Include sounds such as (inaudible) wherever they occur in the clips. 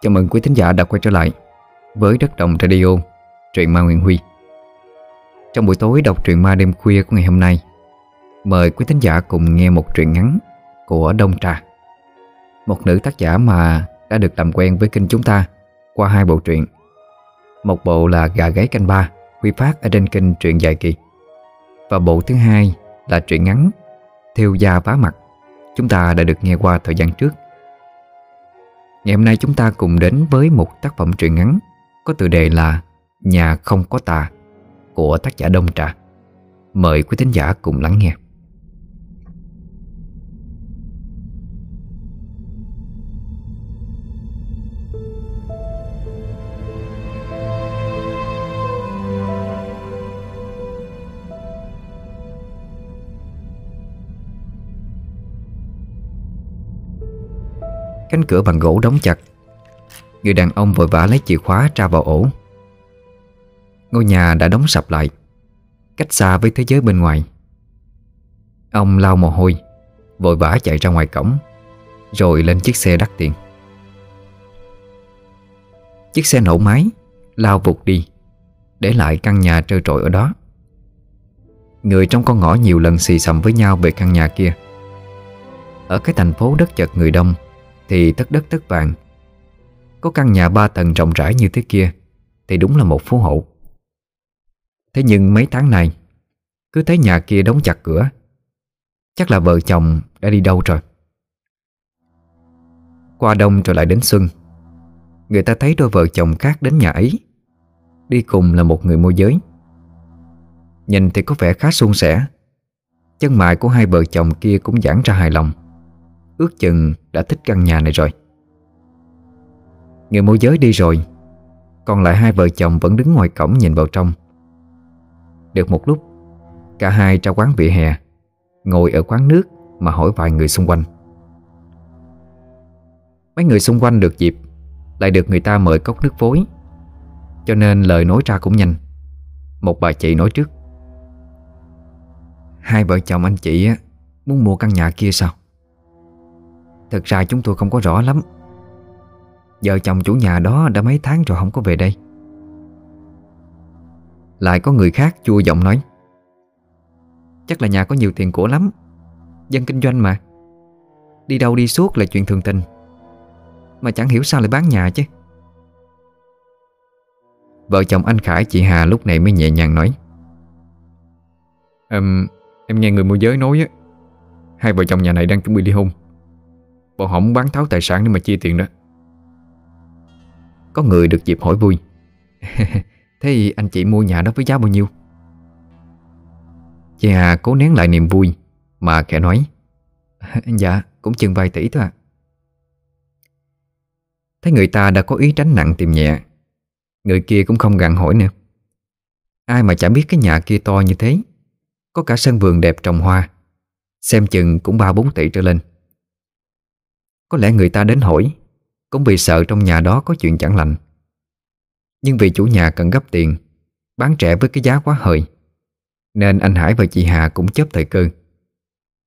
Chào mừng quý thính giả đã quay trở lại với Đất Đồng Radio, truyện ma Nguyễn Huy. Trong buổi tối đọc truyện ma đêm khuya của ngày hôm nay, mời quý thính giả cùng nghe một truyện ngắn của Đông Trà. Một nữ tác giả mà đã được làm quen với kênh chúng ta qua hai bộ truyện. Một bộ là Gà gáy canh ba, quy phát ở trên kênh truyện dài kỳ. Và bộ thứ hai là truyện ngắn Thiêu da vá mặt, chúng ta đã được nghe qua thời gian trước. Ngày hôm nay chúng ta cùng đến với một tác phẩm truyện ngắn, có tựa đề là Nhà không có tà của tác giả Đông Trà. Mời quý thính giả cùng lắng nghe. Cánh cửa bằng gỗ đóng chặt. Người đàn ông vội vã lấy chìa khóa tra vào ổ. Ngôi nhà đã đóng sập lại, Cách xa với thế giới bên ngoài. Ông lau mồ hôi, Vội vã chạy ra ngoài cổng, Rồi lên chiếc xe đắt tiền. Chiếc xe nổ máy, Lao vụt đi, Để lại căn nhà trơ trội ở đó. Người trong con ngõ nhiều lần xì xầm với nhau về căn nhà kia. Ở cái thành phố đất chật người đông thì tất đất tất vàng. Có căn nhà ba tầng rộng rãi như thế kia Thì đúng là một phú hộ Thế nhưng mấy tháng này Cứ thấy nhà kia đóng chặt cửa, Chắc là vợ chồng đã đi đâu rồi. Qua đông rồi lại đến xuân, Người ta thấy đôi vợ chồng khác đến nhà ấy, Đi cùng là một người môi giới. Nhìn thì có vẻ khá suôn sẻ, Chân mại của hai vợ chồng kia cũng giãn ra hài lòng. Ước chừng đã thích căn nhà này rồi. Người môi giới đi rồi, Còn lại hai vợ chồng vẫn đứng ngoài cổng nhìn vào trong. Được một lúc, Cả hai ra quán vỉa hè, Ngồi ở quán nước Mà hỏi vài người xung quanh. Mấy người xung quanh được dịp, Lại được người ta mời cốc nước phối, Cho nên lời nói ra cũng nhanh. Một bà chị nói trước. Hai vợ chồng anh chị Muốn mua căn nhà kia sao? Thật ra chúng tôi không có rõ lắm. Vợ chồng chủ nhà đó đã mấy tháng rồi không có về đây. Lại có người khác chua giọng nói Chắc là nhà có nhiều tiền của lắm Dân kinh doanh mà. Đi đâu đi suốt là chuyện thường tình. Mà chẳng hiểu sao lại bán nhà chứ. Vợ chồng anh Khải chị Hà lúc này mới nhẹ nhàng nói um, Em nghe người môi giới nói á Hai vợ chồng nhà này đang chuẩn bị ly hôn. Bọn họ muốn bán tháo tài sản để mà chia tiền đó. Có người được dịp hỏi vui. (laughs) Thế anh chị mua nhà đó với giá bao nhiêu? Chị Hà cố nén lại niềm vui, Mà khẽ nói. (laughs) Dạ cũng chừng vài tỷ thôi à Thấy người ta đã có ý tránh nặng tìm nhẹ, Người kia cũng không gặn hỏi nữa. Ai mà chả biết cái nhà kia to như thế. Có cả sân vườn đẹp trồng hoa. Xem chừng cũng ba bốn tỷ trở lên có lẽ người ta đến hỏi, Cũng vì sợ trong nhà đó có chuyện chẳng lành. Nhưng vì chủ nhà cần gấp tiền, Bán trẻ với cái giá quá hời, Nên anh Hải và chị Hà cũng chấp thời cơ.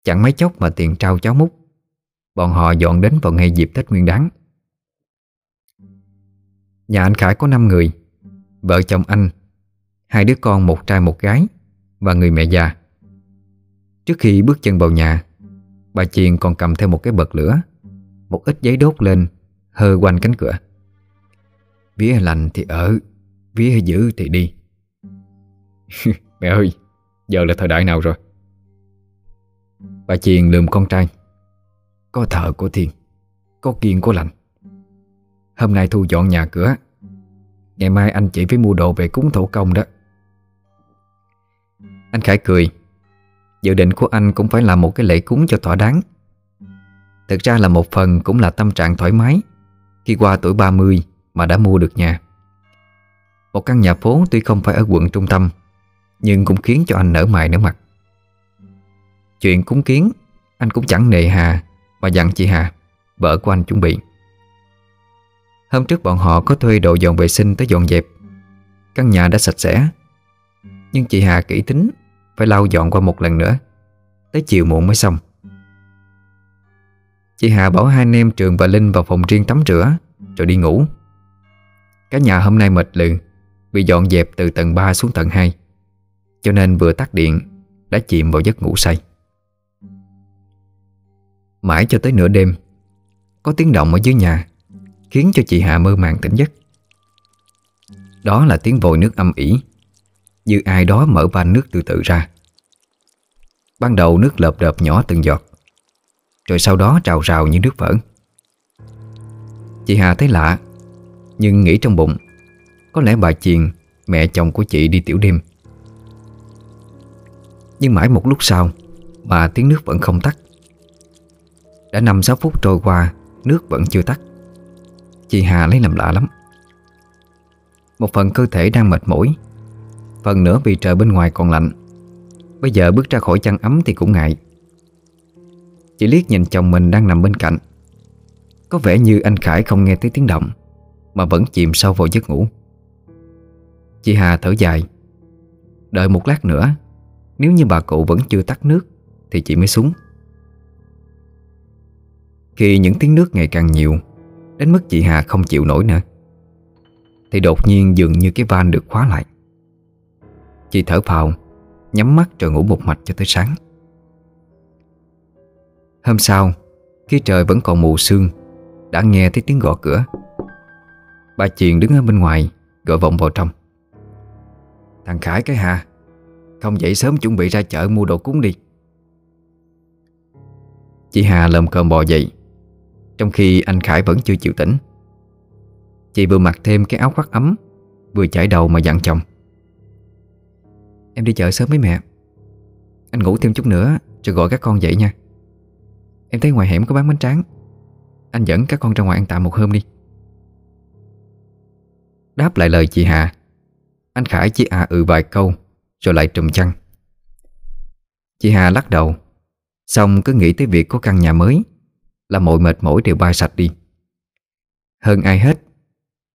Chẳng mấy chốc mà tiền trao cháo múc, Bọn họ dọn đến vào ngay dịp Tết Nguyên đáng Nhà anh Khải có 5 người, Vợ chồng anh, Hai đứa con một trai một gái Và người mẹ già. Trước khi bước chân vào nhà, Bà Chiền còn cầm theo một cái bật lửa một ít giấy đốt lên, Hơ quanh cánh cửa. Vía lành thì ở, Vía dữ thì đi. (laughs) Mẹ ơi, Giờ là thời đại nào rồi? Bà Chiền lườm con trai. Có thợ của thiên Có kiên của lành. Hôm nay thu dọn nhà cửa, Ngày mai anh chỉ phải mua đồ về cúng thổ công đó. Anh Khải cười. Dự định của anh cũng phải làm một cái lễ cúng cho thỏa đáng. Thực ra là một phần cũng là tâm trạng thoải mái Khi qua tuổi 30 mà đã mua được nhà. Một căn nhà phố tuy không phải ở quận trung tâm, Nhưng cũng khiến cho anh nở mày nở mặt. Chuyện cúng kiến, Anh cũng chẳng nề hà Mà dặn chị Hà, Vợ của anh chuẩn bị. Hôm trước bọn họ có thuê đồ dọn vệ sinh tới dọn dẹp. Căn nhà đã sạch sẽ, Nhưng chị Hà kỹ tính Phải lau dọn qua một lần nữa, Tới chiều muộn mới xong. Chị Hà bảo hai anh em Trường và Linh vào phòng riêng tắm rửa, rồi đi ngủ. Cả nhà hôm nay mệt lừ, Bị dọn dẹp từ tầng 3 xuống tầng 2 Cho nên vừa tắt điện, Đã chìm vào giấc ngủ say. Mãi cho tới nửa đêm, Có tiếng động ở dưới nhà, Khiến cho chị Hà mơ màng tỉnh giấc. Đó là tiếng vòi nước âm ỉ, Như ai đó mở van nước từ từ ra. Ban đầu nước lợp đợp nhỏ từng giọt rồi sau đó trào rào như nước vỡ. Chị Hà thấy lạ, Nhưng nghĩ trong bụng, Có lẽ bà Chiền, Mẹ chồng của chị đi tiểu đêm. Nhưng mãi một lúc sau, Mà tiếng nước vẫn không tắt. Đã 5-6 phút trôi qua, Nước vẫn chưa tắt. Chị Hà lấy làm lạ lắm. Một phần cơ thể đang mệt mỏi, Phần nữa vì trời bên ngoài còn lạnh. Bây giờ bước ra khỏi chăn ấm thì cũng ngại. Chị liếc nhìn chồng mình đang nằm bên cạnh. Có vẻ như anh Khải không nghe thấy tiếng động, Mà vẫn chìm sâu vào giấc ngủ. Chị Hà thở dài. Đợi một lát nữa, Nếu như bà cụ vẫn chưa tắt nước, Thì chị mới xuống. Khi những tiếng nước ngày càng nhiều, Đến mức chị Hà không chịu nổi nữa, Thì đột nhiên dường như cái van được khóa lại. Chị thở phào Nhắm mắt rồi ngủ một mạch cho tới sáng. Hôm sau, Khi trời vẫn còn mù sương, Đã nghe thấy tiếng gõ cửa. Bà Chiền đứng ở bên ngoài Gọi vọng vào trong. Thằng Khải cái hà Không dậy sớm chuẩn bị ra chợ mua đồ cúng đi. Chị Hà lầm cơm bò dậy, Trong khi anh Khải vẫn chưa chịu tỉnh. Chị vừa mặc thêm cái áo khoác ấm, Vừa chải đầu mà dặn chồng. Em đi chợ sớm với mẹ, Anh ngủ thêm chút nữa Rồi gọi các con dậy nha. Em thấy ngoài hẻm có bán bánh tráng. Anh dẫn các con ra ngoài ăn tạm một hôm đi. Đáp lại lời chị Hà, Anh Khải chỉ à ừ vài câu, Rồi lại trùm chăn. Chị Hà lắc đầu, Xong cứ nghĩ tới việc có căn nhà mới, Là mọi mệt mỏi đều bay sạch đi. Hơn ai hết,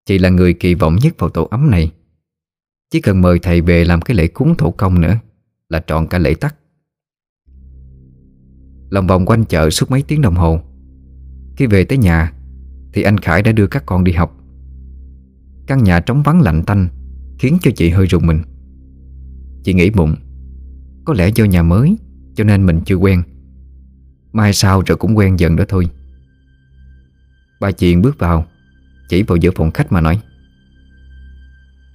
Chị là người kỳ vọng nhất vào tổ ấm này. Chỉ cần mời thầy về làm cái lễ cúng thổ công nữa, Là trọn cả lễ tắt Lòng vòng quanh chợ suốt mấy tiếng đồng hồ. Khi về tới nhà, Thì anh Khải đã đưa các con đi học. Căn nhà trống vắng lạnh tanh, Khiến cho chị hơi rùng mình. Chị nghĩ bụng, Có lẽ do nhà mới, Cho nên mình chưa quen. Mai sau rồi cũng quen dần đó thôi. Bà Chiền bước vào, Chỉ vào giữa phòng khách mà nói.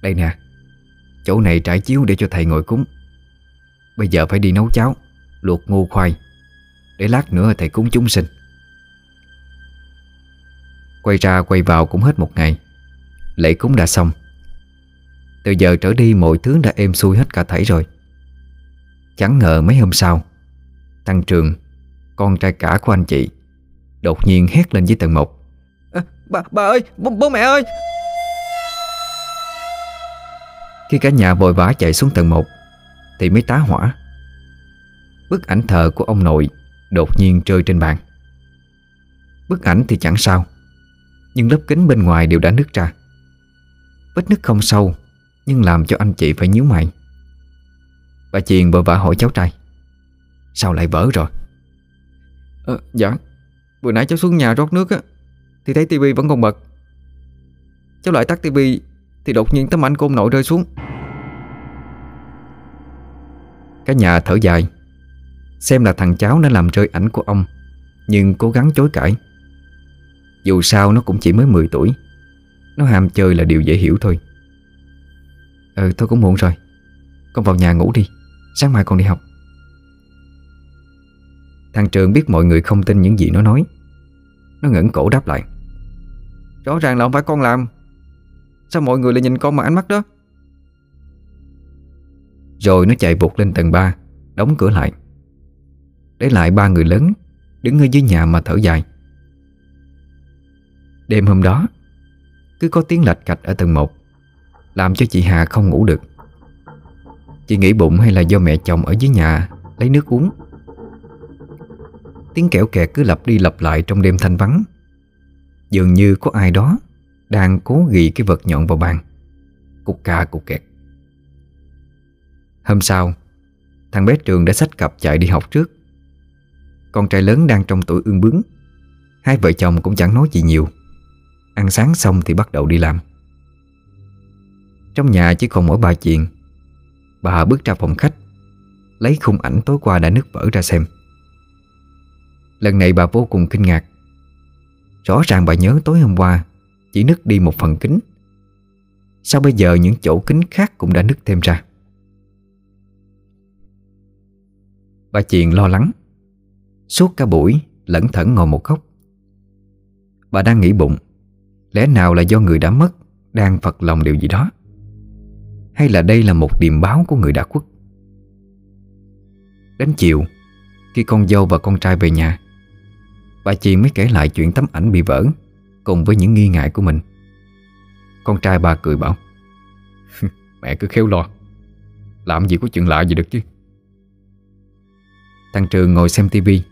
Đây nè, Chỗ này trải chiếu để cho thầy ngồi cúng. Bây giờ phải đi nấu cháo, Luộc ngô khoai. Để lát nữa thầy cúng chúng sinh. Quay ra quay vào cũng hết một ngày. Lễ cúng đã xong. Từ giờ trở đi mọi thứ đã êm xuôi hết cả thảy rồi. Chẳng ngờ mấy hôm sau Thằng Trường Con trai cả của anh chị Đột nhiên hét lên với tầng một. À, Bà, bà ơi, bố, bố mẹ ơi! Khi cả nhà vội vã chạy xuống tầng 1 Thì mới tá hỏa. Bức ảnh thờ của ông nội Đột nhiên rơi trên bàn. Bức ảnh thì chẳng sao Nhưng lớp kính bên ngoài đều đã nứt ra. Vết nứt không sâu Nhưng làm cho anh chị phải nhíu mày. Bà Chiền vội vã hỏi cháu trai Sao lại vỡ rồi? À, Dạ Vừa nãy cháu xuống nhà rót nước á Thì thấy tivi vẫn còn bật. Cháu lại tắt tivi Thì đột nhiên tấm ảnh của ông nội rơi xuống. Cả nhà thở dài Xem là thằng cháu nó làm rơi ảnh của ông, Nhưng cố gắng chối cãi. Dù sao nó cũng chỉ mới 10 tuổi, Nó ham chơi là điều dễ hiểu thôi. Ừ thôi cũng muộn rồi. Con vào nhà ngủ đi, Sáng mai con đi học. Thằng Trường biết mọi người không tin những gì nó nói. Nó ngẩng cổ đáp lại. Rõ ràng là không phải con làm. Sao mọi người lại nhìn con mà ánh mắt đó? Rồi nó chạy vụt lên tầng 3 Đóng cửa lại. Để lại ba người lớn Đứng ở dưới nhà mà thở dài. Đêm hôm đó, Cứ có tiếng lạch cạch ở tầng 1 Làm cho chị Hà không ngủ được. Chị nghĩ bụng hay là do mẹ chồng ở dưới nhà Lấy nước uống. Tiếng kẹo kẹt cứ lặp đi lặp lại trong đêm thanh vắng. Dường như có ai đó Đang cố ghi cái vật nhọn vào bàn. Cục ca cục kẹt. Hôm sau, Thằng bé Trường đã sách cặp chạy đi học trước. Con trai lớn đang trong tuổi ương bướng. Hai vợ chồng cũng chẳng nói gì nhiều. Ăn sáng xong thì bắt đầu đi làm. Trong nhà chỉ còn mỗi bà chuyện Bà bước ra phòng khách, Lấy khung ảnh tối qua đã nứt vỡ ra xem. Lần này bà vô cùng kinh ngạc. Rõ ràng bà nhớ tối hôm qua Chỉ nứt đi một phần kính. Sao bây giờ những chỗ kính khác cũng đã nứt thêm ra? Bà Chiền lo lắng. Suốt cả buổi lẩn thẩn ngồi một góc. Bà đang nghĩ bụng, Lẽ nào là do người đã mất, Đang phật lòng điều gì đó? Hay là đây là một điềm báo của người đã khuất? Đến chiều, Khi con dâu và con trai về nhà, Bà chị mới kể lại chuyện tấm ảnh bị vỡ, Cùng với những nghi ngại của mình. Con trai bà cười bảo, (laughs) Mẹ cứ khéo lo, Làm gì có chuyện lạ gì được chứ. Thằng Trường ngồi xem tivi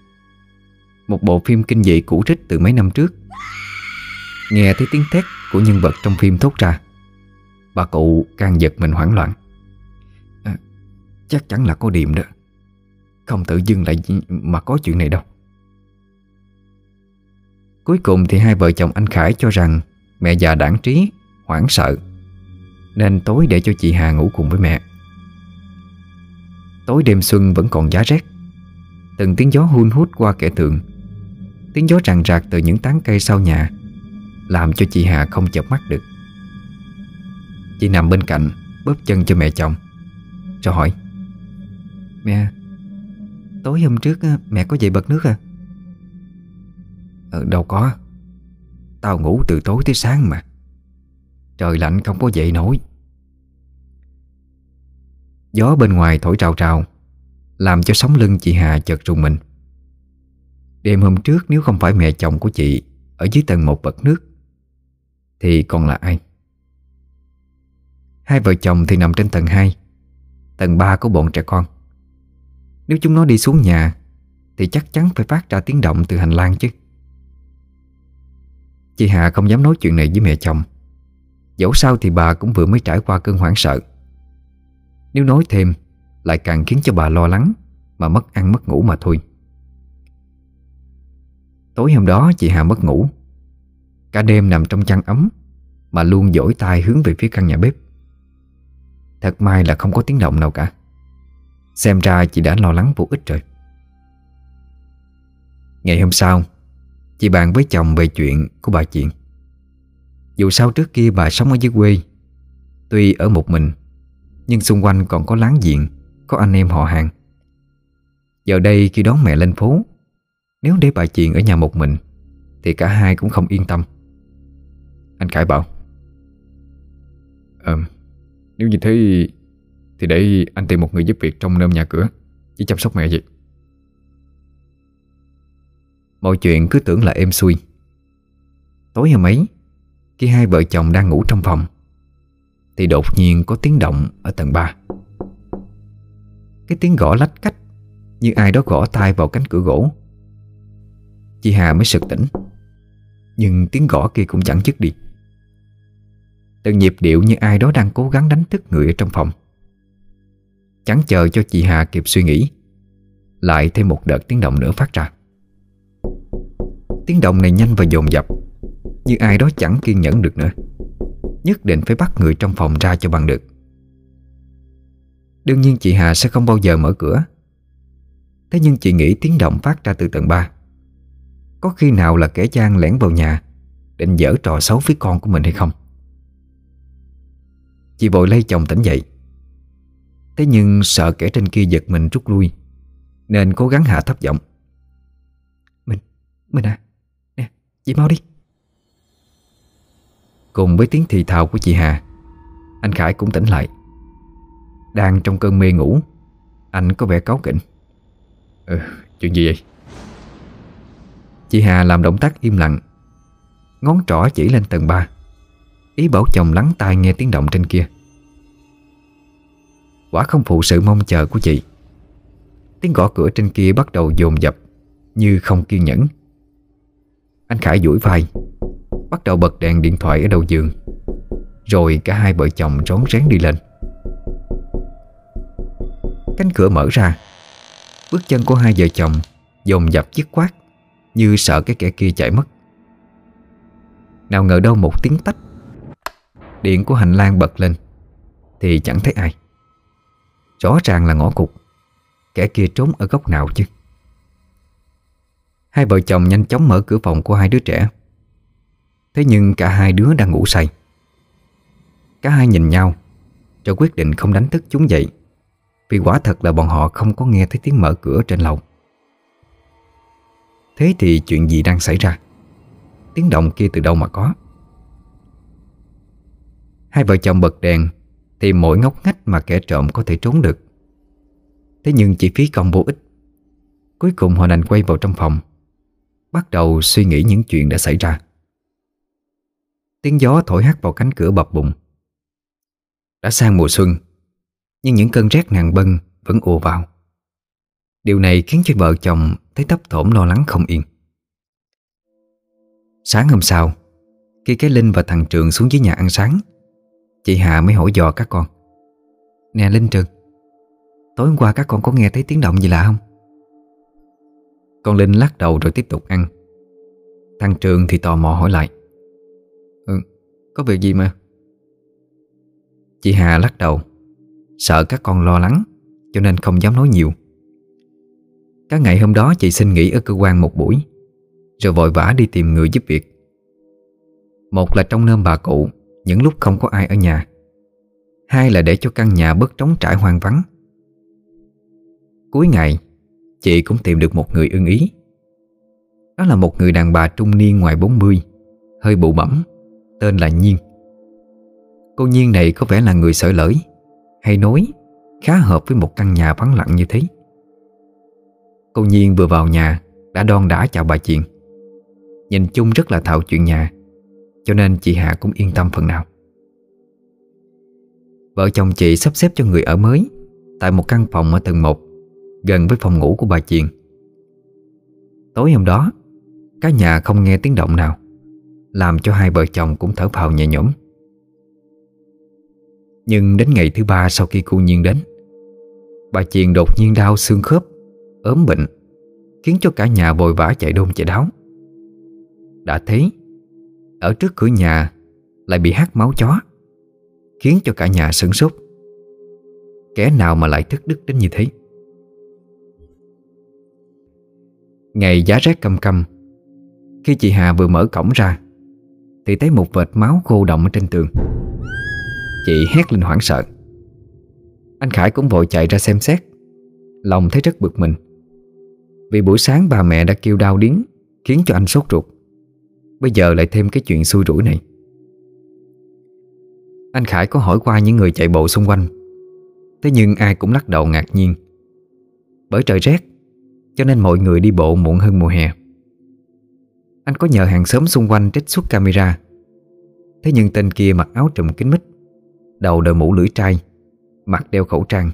một bộ phim kinh dị cũ rích từ mấy năm trước. Nghe thấy tiếng thét của nhân vật trong phim thốt ra Bà cụ càng giật mình hoảng loạn. À, Chắc chắn là có điểm đó. Không tự dưng lại mà có chuyện này đâu. Cuối cùng thì hai vợ chồng anh Khải cho rằng Mẹ già đảng trí, hoảng sợ Nên tối để cho chị Hà ngủ cùng với mẹ. Tối đêm xuân vẫn còn giá rét. Từng tiếng gió hun hút qua kẻ tường Tiếng gió ràng rạc từ những tán cây sau nhà Làm cho chị Hà không chợp mắt được. Chị nằm bên cạnh Bóp chân cho mẹ chồng. Rồi hỏi Mẹ Tối hôm trước mẹ có dậy bật nước à? Ừ, Đâu có. Tao ngủ từ tối tới sáng mà. Trời lạnh không có dậy nổi. Gió bên ngoài thổi trào trào Làm cho sóng lưng chị Hà chợt rùng mình. Đêm hôm trước nếu không phải mẹ chồng của chị Ở dưới tầng một bậc nước, Thì còn là ai? Hai vợ chồng thì nằm trên tầng 2 Tầng 3 có bọn trẻ con. Nếu chúng nó đi xuống nhà, Thì chắc chắn phải phát ra tiếng động từ hành lang chứ. Chị Hà không dám nói chuyện này với mẹ chồng. Dẫu sao thì bà cũng vừa mới trải qua cơn hoảng sợ. Nếu nói thêm, Lại càng khiến cho bà lo lắng Mà mất ăn mất ngủ mà thôi. Tối hôm đó chị Hà mất ngủ. Cả đêm nằm trong chăn ấm, Mà luôn dỗi tay hướng về phía căn nhà bếp. Thật may là không có tiếng động nào cả. Xem ra chị đã lo lắng vô ích rồi. Ngày hôm sau, Chị bàn với chồng về chuyện của bà chuyện Dù sao trước kia bà sống ở dưới quê, Tuy ở một mình, Nhưng xung quanh còn có láng giềng, Có anh em họ hàng. Giờ đây khi đón mẹ lên phố nếu để bà chuyện ở nhà một mình, Thì cả hai cũng không yên tâm. Anh Khải bảo Ờ Nếu như thế Thì để anh tìm một người giúp việc trong nơm nhà cửa, Chỉ chăm sóc mẹ vậy. Mọi chuyện cứ tưởng là êm xuôi. Tối hôm ấy, Khi hai vợ chồng đang ngủ trong phòng, Thì đột nhiên có tiếng động ở tầng 3 Cái tiếng gõ lách cách, Như ai đó gõ tay vào cánh cửa gỗ. Chị Hà mới sực tỉnh. Nhưng tiếng gõ kia cũng chẳng dứt đi. Từng nhịp điệu như ai đó đang cố gắng đánh thức người ở trong phòng. Chẳng chờ cho chị Hà kịp suy nghĩ, Lại thêm một đợt tiếng động nữa phát ra. Tiếng động này nhanh và dồn dập, Như ai đó chẳng kiên nhẫn được nữa. Nhất định phải bắt người trong phòng ra cho bằng được. Đương nhiên chị Hà sẽ không bao giờ mở cửa. Thế nhưng chị nghĩ tiếng động phát ra từ tầng 3 có khi nào là kẻ gian lẻn vào nhà Định dở trò xấu với con của mình hay không? Chị vội lay chồng tỉnh dậy. Thế nhưng sợ kẻ trên kia giật mình rút lui Nên cố gắng hạ thấp giọng. Mình, mình à Chị mau đi. Cùng với tiếng thì thào của chị Hà Anh Khải cũng tỉnh lại. Đang trong cơn mê ngủ Anh có vẻ cáu kỉnh. Ừ, chuyện gì vậy? Chị Hà làm động tác im lặng. Ngón trỏ chỉ lên tầng 3 Ý bảo chồng lắng tai nghe tiếng động trên kia. Quả không phụ sự mong chờ của chị. Tiếng gõ cửa trên kia bắt đầu dồn dập, Như không kiên nhẫn. Anh Khải duỗi vai, Bắt đầu bật đèn điện thoại ở đầu giường, Rồi cả hai vợ chồng rón rén đi lên. Cánh cửa mở ra. Bước chân của hai vợ chồng Dồn dập chiếc quát như sợ cái kẻ kia chạy mất. Nào ngờ đâu một tiếng tách. Điện của hành lang bật lên. Thì chẳng thấy ai. Rõ ràng là ngõ cục Kẻ kia trốn ở góc nào chứ? Hai vợ chồng nhanh chóng mở cửa phòng của hai đứa trẻ. Thế nhưng cả hai đứa đang ngủ say. Cả hai nhìn nhau, Rồi quyết định không đánh thức chúng dậy. Vì quả thật là bọn họ không có nghe thấy tiếng mở cửa trên lầu. Thế thì chuyện gì đang xảy ra? Tiếng động kia từ đâu mà có? Hai vợ chồng bật đèn Tìm mỗi ngóc ngách mà kẻ trộm có thể trốn được. Thế nhưng chỉ phí công vô ích. Cuối cùng họ đành quay vào trong phòng, Bắt đầu suy nghĩ những chuyện đã xảy ra. Tiếng gió thổi hắt vào cánh cửa bập bùng. Đã sang mùa xuân, Nhưng những cơn rét nặng bân vẫn ùa vào. Điều này khiến cho vợ chồng thấy thấp thỏm lo lắng không yên. Sáng hôm sau Khi cái Linh và thằng Trường xuống dưới nhà ăn sáng Chị Hà mới hỏi dò các con. Nè Linh Trường Tối hôm qua các con có nghe thấy tiếng động gì lạ không? Con Linh lắc đầu rồi tiếp tục ăn. Thằng Trường thì tò mò hỏi lại. Ừ, có việc gì mà? Chị Hà lắc đầu Sợ các con lo lắng Cho nên không dám nói nhiều. Các ngày hôm đó chị xin nghỉ ở cơ quan một buổi, Rồi vội vã đi tìm người giúp việc. Một là trong nơm bà cụ, Những lúc không có ai ở nhà. Hai là để cho căn nhà bớt trống trải hoang vắng. Cuối ngày, Chị cũng tìm được một người ưng ý. Đó là một người đàn bà trung niên ngoài 40 Hơi bụ bẩm, Tên là Nhiên. Cô Nhiên này có vẻ là người sợ lỡi Hay nói, Khá hợp với một căn nhà vắng lặng như thế. Cô Nhiên vừa vào nhà, Đã đon đả chào bà Chuyện Nhìn chung rất là thạo chuyện nhà, Cho nên chị hạ cũng yên tâm phần nào. Vợ chồng chị sắp xếp cho người ở mới, Tại một căn phòng ở tầng 1 Gần với phòng ngủ của bà Chiền. Tối hôm đó, Cả nhà không nghe tiếng động nào, Làm cho hai vợ chồng cũng thở phào nhẹ nhõm. Nhưng đến ngày thứ ba sau khi cô Nhiên đến, Bà Chiền đột nhiên đau xương khớp ốm bệnh, Khiến cho cả nhà vội vã chạy đôn chạy đáo. Đã thấy Ở trước cửa nhà Lại bị hắt máu chó, Khiến cho cả nhà sửng sốt. Kẻ nào mà lại thức đức đến như thế? Ngày giá rét căm căm Khi chị Hà vừa mở cổng ra, Thì thấy một vệt máu khô động ở trên tường. Chị hét lên hoảng sợ. Anh Khải cũng vội chạy ra xem xét, Lòng thấy rất bực mình. Vì buổi sáng bà mẹ đã kêu đau điếng, Khiến cho anh sốt ruột. Bây giờ lại thêm cái chuyện xui rủi này. Anh Khải có hỏi qua những người chạy bộ xung quanh. Thế nhưng ai cũng lắc đầu ngạc nhiên. Bởi trời rét, cho nên mọi người đi bộ muộn hơn mùa hè. Anh có nhờ hàng xóm xung quanh trích xuất camera. Thế nhưng tên kia mặc áo trùm kính mít, Đầu đội mũ lưỡi trai, Mặt đeo khẩu trang,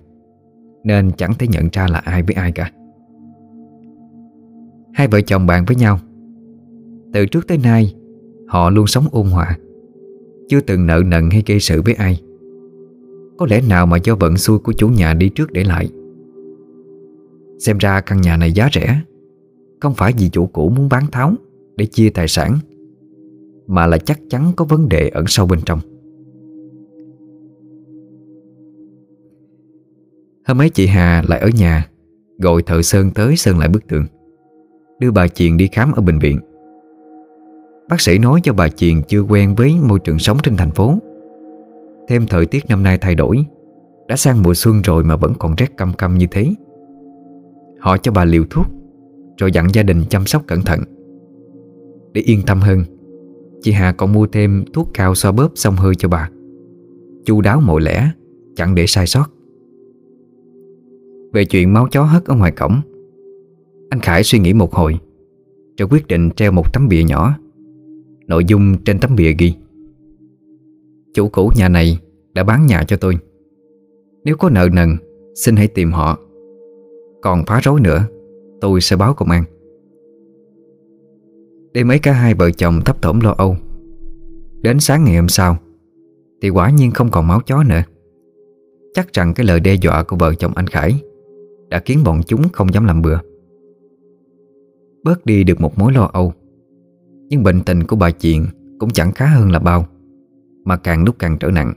Nên chẳng thể nhận ra là ai với ai cả. Hai vợ chồng bạn với nhau. Từ trước tới nay, Họ luôn sống ôn hòa, Chưa từng nợ nần hay gây sự với ai. Có lẽ nào mà do vận xui của chủ nhà đi trước để lại. Xem ra căn nhà này giá rẻ, Không phải vì chủ cũ muốn bán tháo Để chia tài sản, Mà là chắc chắn có vấn đề ẩn sâu bên trong. Hôm ấy chị Hà lại ở nhà, Gọi thợ Sơn tới sơn lại bức tường. Đưa bà Chiền đi khám ở bệnh viện. Bác sĩ nói cho bà Chiền chưa quen với môi trường sống trên thành phố. Thêm thời tiết năm nay thay đổi, Đã sang mùa xuân rồi mà vẫn còn rét căm căm như thế. Họ cho bà liều thuốc, Rồi dặn gia đình chăm sóc cẩn thận. Để yên tâm hơn, Chị Hà còn mua thêm thuốc cao xoa bóp xong hơi cho bà. Chu đáo mọi lẽ Chẳng để sai sót. Về chuyện máu chó hất ở ngoài cổng anh Khải suy nghĩ một hồi, Rồi quyết định treo một tấm bìa nhỏ. Nội dung trên tấm bìa ghi, Chủ cũ nhà này đã bán nhà cho tôi. Nếu có nợ nần, Xin hãy tìm họ. Còn phá rối nữa, Tôi sẽ báo công an. Đêm ấy cả hai vợ chồng thấp thỏm lo âu. Đến sáng ngày hôm sau, Thì quả nhiên không còn máu chó nữa. Chắc rằng cái lời đe dọa của vợ chồng anh Khải Đã khiến bọn chúng không dám làm bừa. Bớt đi được một mối lo âu. Nhưng bệnh tình của bà Chiện Cũng chẳng khá hơn là bao, Mà càng lúc càng trở nặng.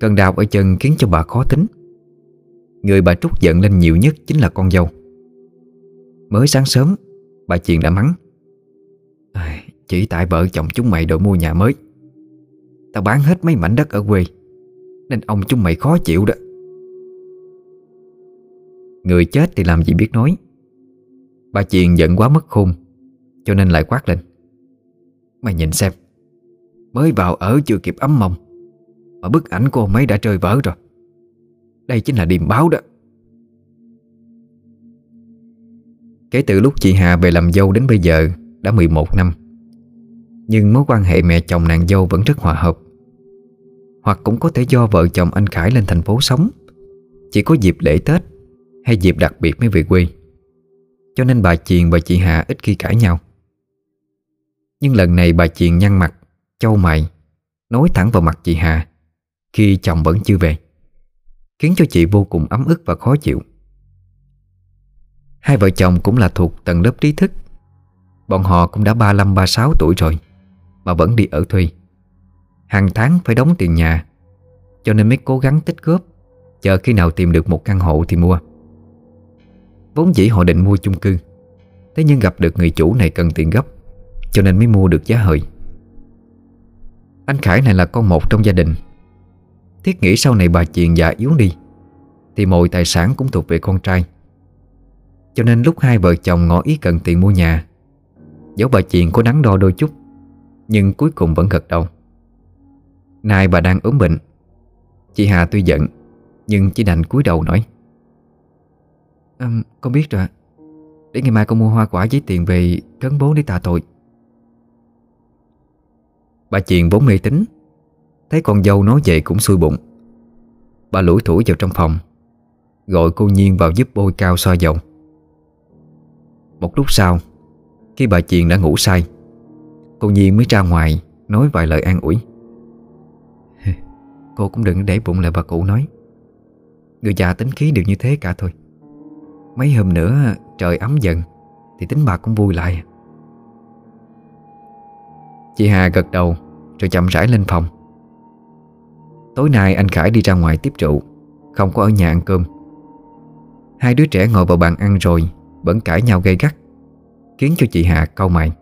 Cơn đau ở chân khiến cho bà khó tính. Người bà Trúc giận lên nhiều nhất chính là con dâu. Mới sáng sớm, Bà Chiền đã mắng. Chỉ tại vợ chồng chúng mày đội mua nhà mới. Tao bán hết mấy mảnh đất ở quê, Nên ông chúng mày khó chịu đó. Người chết thì làm gì biết nói. Bà Chiền giận quá mất khôn, Cho nên lại quát lên. Mày nhìn xem, Mới vào ở chưa kịp ấm mông, Mà bức ảnh của ông ấy đã rơi vỡ rồi. Đây chính là điềm báo đó. Kể từ lúc chị Hà về làm dâu đến bây giờ Đã 11 năm, Nhưng mối quan hệ mẹ chồng nàng dâu vẫn rất hòa hợp. Hoặc cũng có thể do vợ chồng anh Khải lên thành phố sống, Chỉ có dịp lễ Tết Hay dịp đặc biệt mới về quê. Cho nên bà Chiền và chị Hà ít khi cãi nhau. Nhưng lần này bà Chiền nhăn mặt Châu mày, Nói thẳng vào mặt chị Hà, Khi chồng vẫn chưa về, Khiến cho chị vô cùng ấm ức và khó chịu. Hai vợ chồng cũng là thuộc tầng lớp trí thức. Bọn họ cũng đã 35-36 tuổi rồi, Mà vẫn đi ở thuê. Hàng tháng phải đóng tiền nhà, Cho nên mới cố gắng tích góp, Chờ khi nào tìm được một căn hộ thì mua. Vốn dĩ họ định mua chung cư. Thế nhưng gặp được người chủ này cần tiền gấp, Cho nên mới mua được giá hời. Anh Khải này là con một trong gia đình. Thiết nghĩ sau này bà chuyện già yếu đi, Thì mọi tài sản cũng thuộc về con trai. Cho nên lúc hai vợ chồng ngỏ ý cần tiền mua nhà, Dẫu bà chuyện có đắn đo đôi chút, Nhưng cuối cùng vẫn gật đầu. Nay bà đang ốm bệnh. Chị Hà tuy giận, Nhưng chỉ đành cúi đầu nói à, Con biết rồi Để ngày mai con mua hoa quả với tiền về Cấn bố để tạ tội. Bà chuyện vốn mê tính Thấy con dâu nói vậy cũng xui bụng. Bà lủi thủi vào trong phòng Gọi cô Nhiên vào giúp bôi cao xoa dầu. Một lúc sau Khi bà Chiền đã ngủ say Cô Nhiên mới ra ngoài Nói vài lời an ủi. (laughs) Cô cũng đừng để bụng lại bà cụ nói. Người già tính khí đều như thế cả thôi. Mấy hôm nữa trời ấm dần Thì tính bà cũng vui lại. Chị Hà gật đầu Rồi chậm rãi lên phòng. Tối nay anh Khải đi ra ngoài tiếp trụ, Không có ở nhà ăn cơm. Hai đứa trẻ ngồi vào bàn ăn rồi vẫn cãi nhau gây gắt Khiến cho chị Hà cau mày.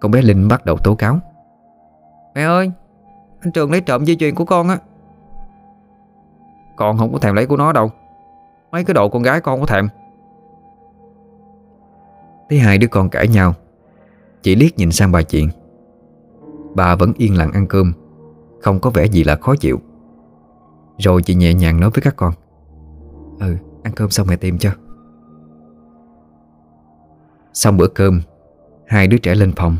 Con bé Linh bắt đầu tố cáo. Mẹ ơi Anh Trường lấy trộm dây chuyền của con á. Con không có thèm lấy của nó đâu. Mấy cái đồ con gái con có thèm Thấy hai đứa con cãi nhau, Chị liếc nhìn sang bà chuyện. Bà vẫn yên lặng ăn cơm, Không có vẻ gì là khó chịu. Rồi chị nhẹ nhàng nói với các con Ừ ăn cơm xong mẹ tìm cho. Xong bữa cơm, Hai đứa trẻ lên phòng.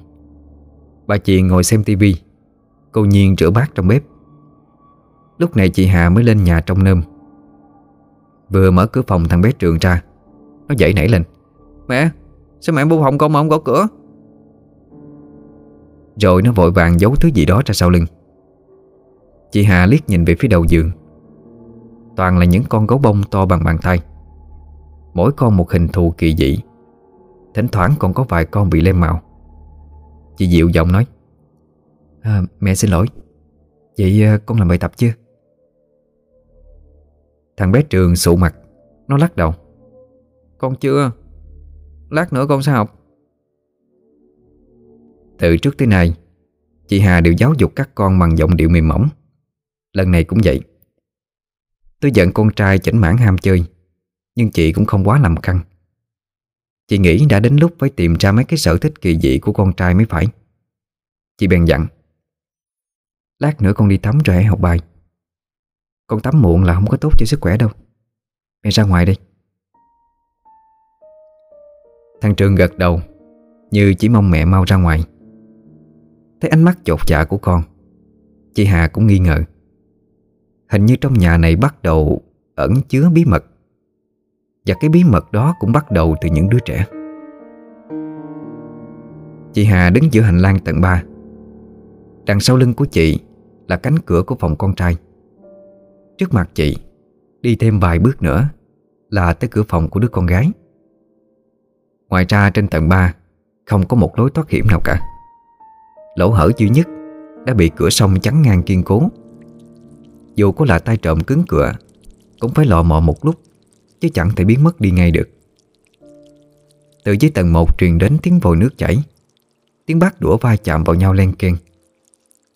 Bà chị ngồi xem tivi Cô Nhiên rửa bát trong bếp. Lúc này chị Hà mới lên nhà trong nơm. Vừa mở cửa phòng thằng bé Trường ra. Nó dậy nảy lên. Mẹ Sao mẹ bu hồng con mà không có cửa? Rồi nó vội vàng giấu thứ gì đó ra sau lưng. Chị Hà liếc nhìn về phía đầu giường. Toàn là những con gấu bông to bằng bàn tay. Mỗi con một hình thù kỳ dị. Thỉnh thoảng còn có vài con bị lem màu. Chị dịu giọng nói à, Mẹ xin lỗi. Vậy à, con làm bài tập chưa? Thằng bé Trường sụ mặt. Nó lắc đầu. Con chưa? Lát nữa con sẽ học. Từ trước tới nay, Chị Hà đều giáo dục các con bằng giọng điệu mềm mỏng. Lần này cũng vậy. Tôi giận con trai chỉnh mãn ham chơi, Nhưng chị cũng không quá làm căng Chị nghĩ đã đến lúc phải tìm ra mấy cái sở thích kỳ dị của con trai mới phải. Chị bèn dặn, Lát nữa con đi tắm rồi hãy học bài. Con tắm muộn là không có tốt cho sức khỏe đâu. Mẹ ra ngoài đi. Thằng Trường gật đầu, Như chỉ mong mẹ mau ra ngoài. Thấy ánh mắt chột dạ của con, Chị Hà cũng nghi ngờ. Hình như trong nhà này bắt đầu ẩn chứa bí mật, và cái bí mật đó cũng bắt đầu từ những đứa trẻ. Chị Hà đứng giữa hành lang tầng 3 Đằng sau lưng của chị Là cánh cửa của phòng con trai. Trước mặt chị, Đi thêm vài bước nữa Là tới cửa phòng của đứa con gái. Ngoài ra trên tầng 3 Không có một lối thoát hiểm nào cả. Lỗ hở duy nhất Đã bị cửa sông chắn ngang kiên cố. Dù có là tay trộm cứng cửa, Cũng phải lọ mò một lúc, Chứ chẳng thể biến mất đi ngay được. Từ dưới tầng 1 truyền đến tiếng vòi nước chảy, Tiếng bát đũa va chạm vào nhau len keng.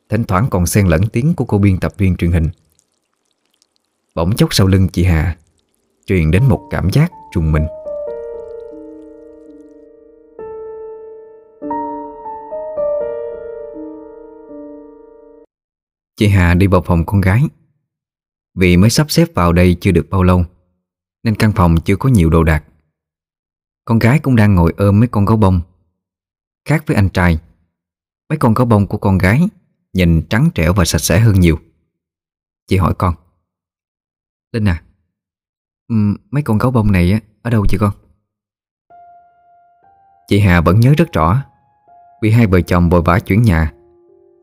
Thỉnh thoảng còn xen lẫn tiếng của cô biên tập viên truyền hình. Bỗng chốc sau lưng chị Hà, Truyền đến một cảm giác trùng mình. Chị Hà đi vào phòng con gái. Vì mới sắp xếp vào đây chưa được bao lâu, Nên căn phòng chưa có nhiều đồ đạc. Con gái cũng đang ngồi ôm mấy con gấu bông. Khác với anh trai, Mấy con gấu bông của con gái Nhìn trắng trẻo và sạch sẽ hơn nhiều. Chị hỏi con. Linh à um, Mấy con gấu bông này ở đâu chị con? Chị Hà vẫn nhớ rất rõ Vì hai vợ chồng vội vã chuyển nhà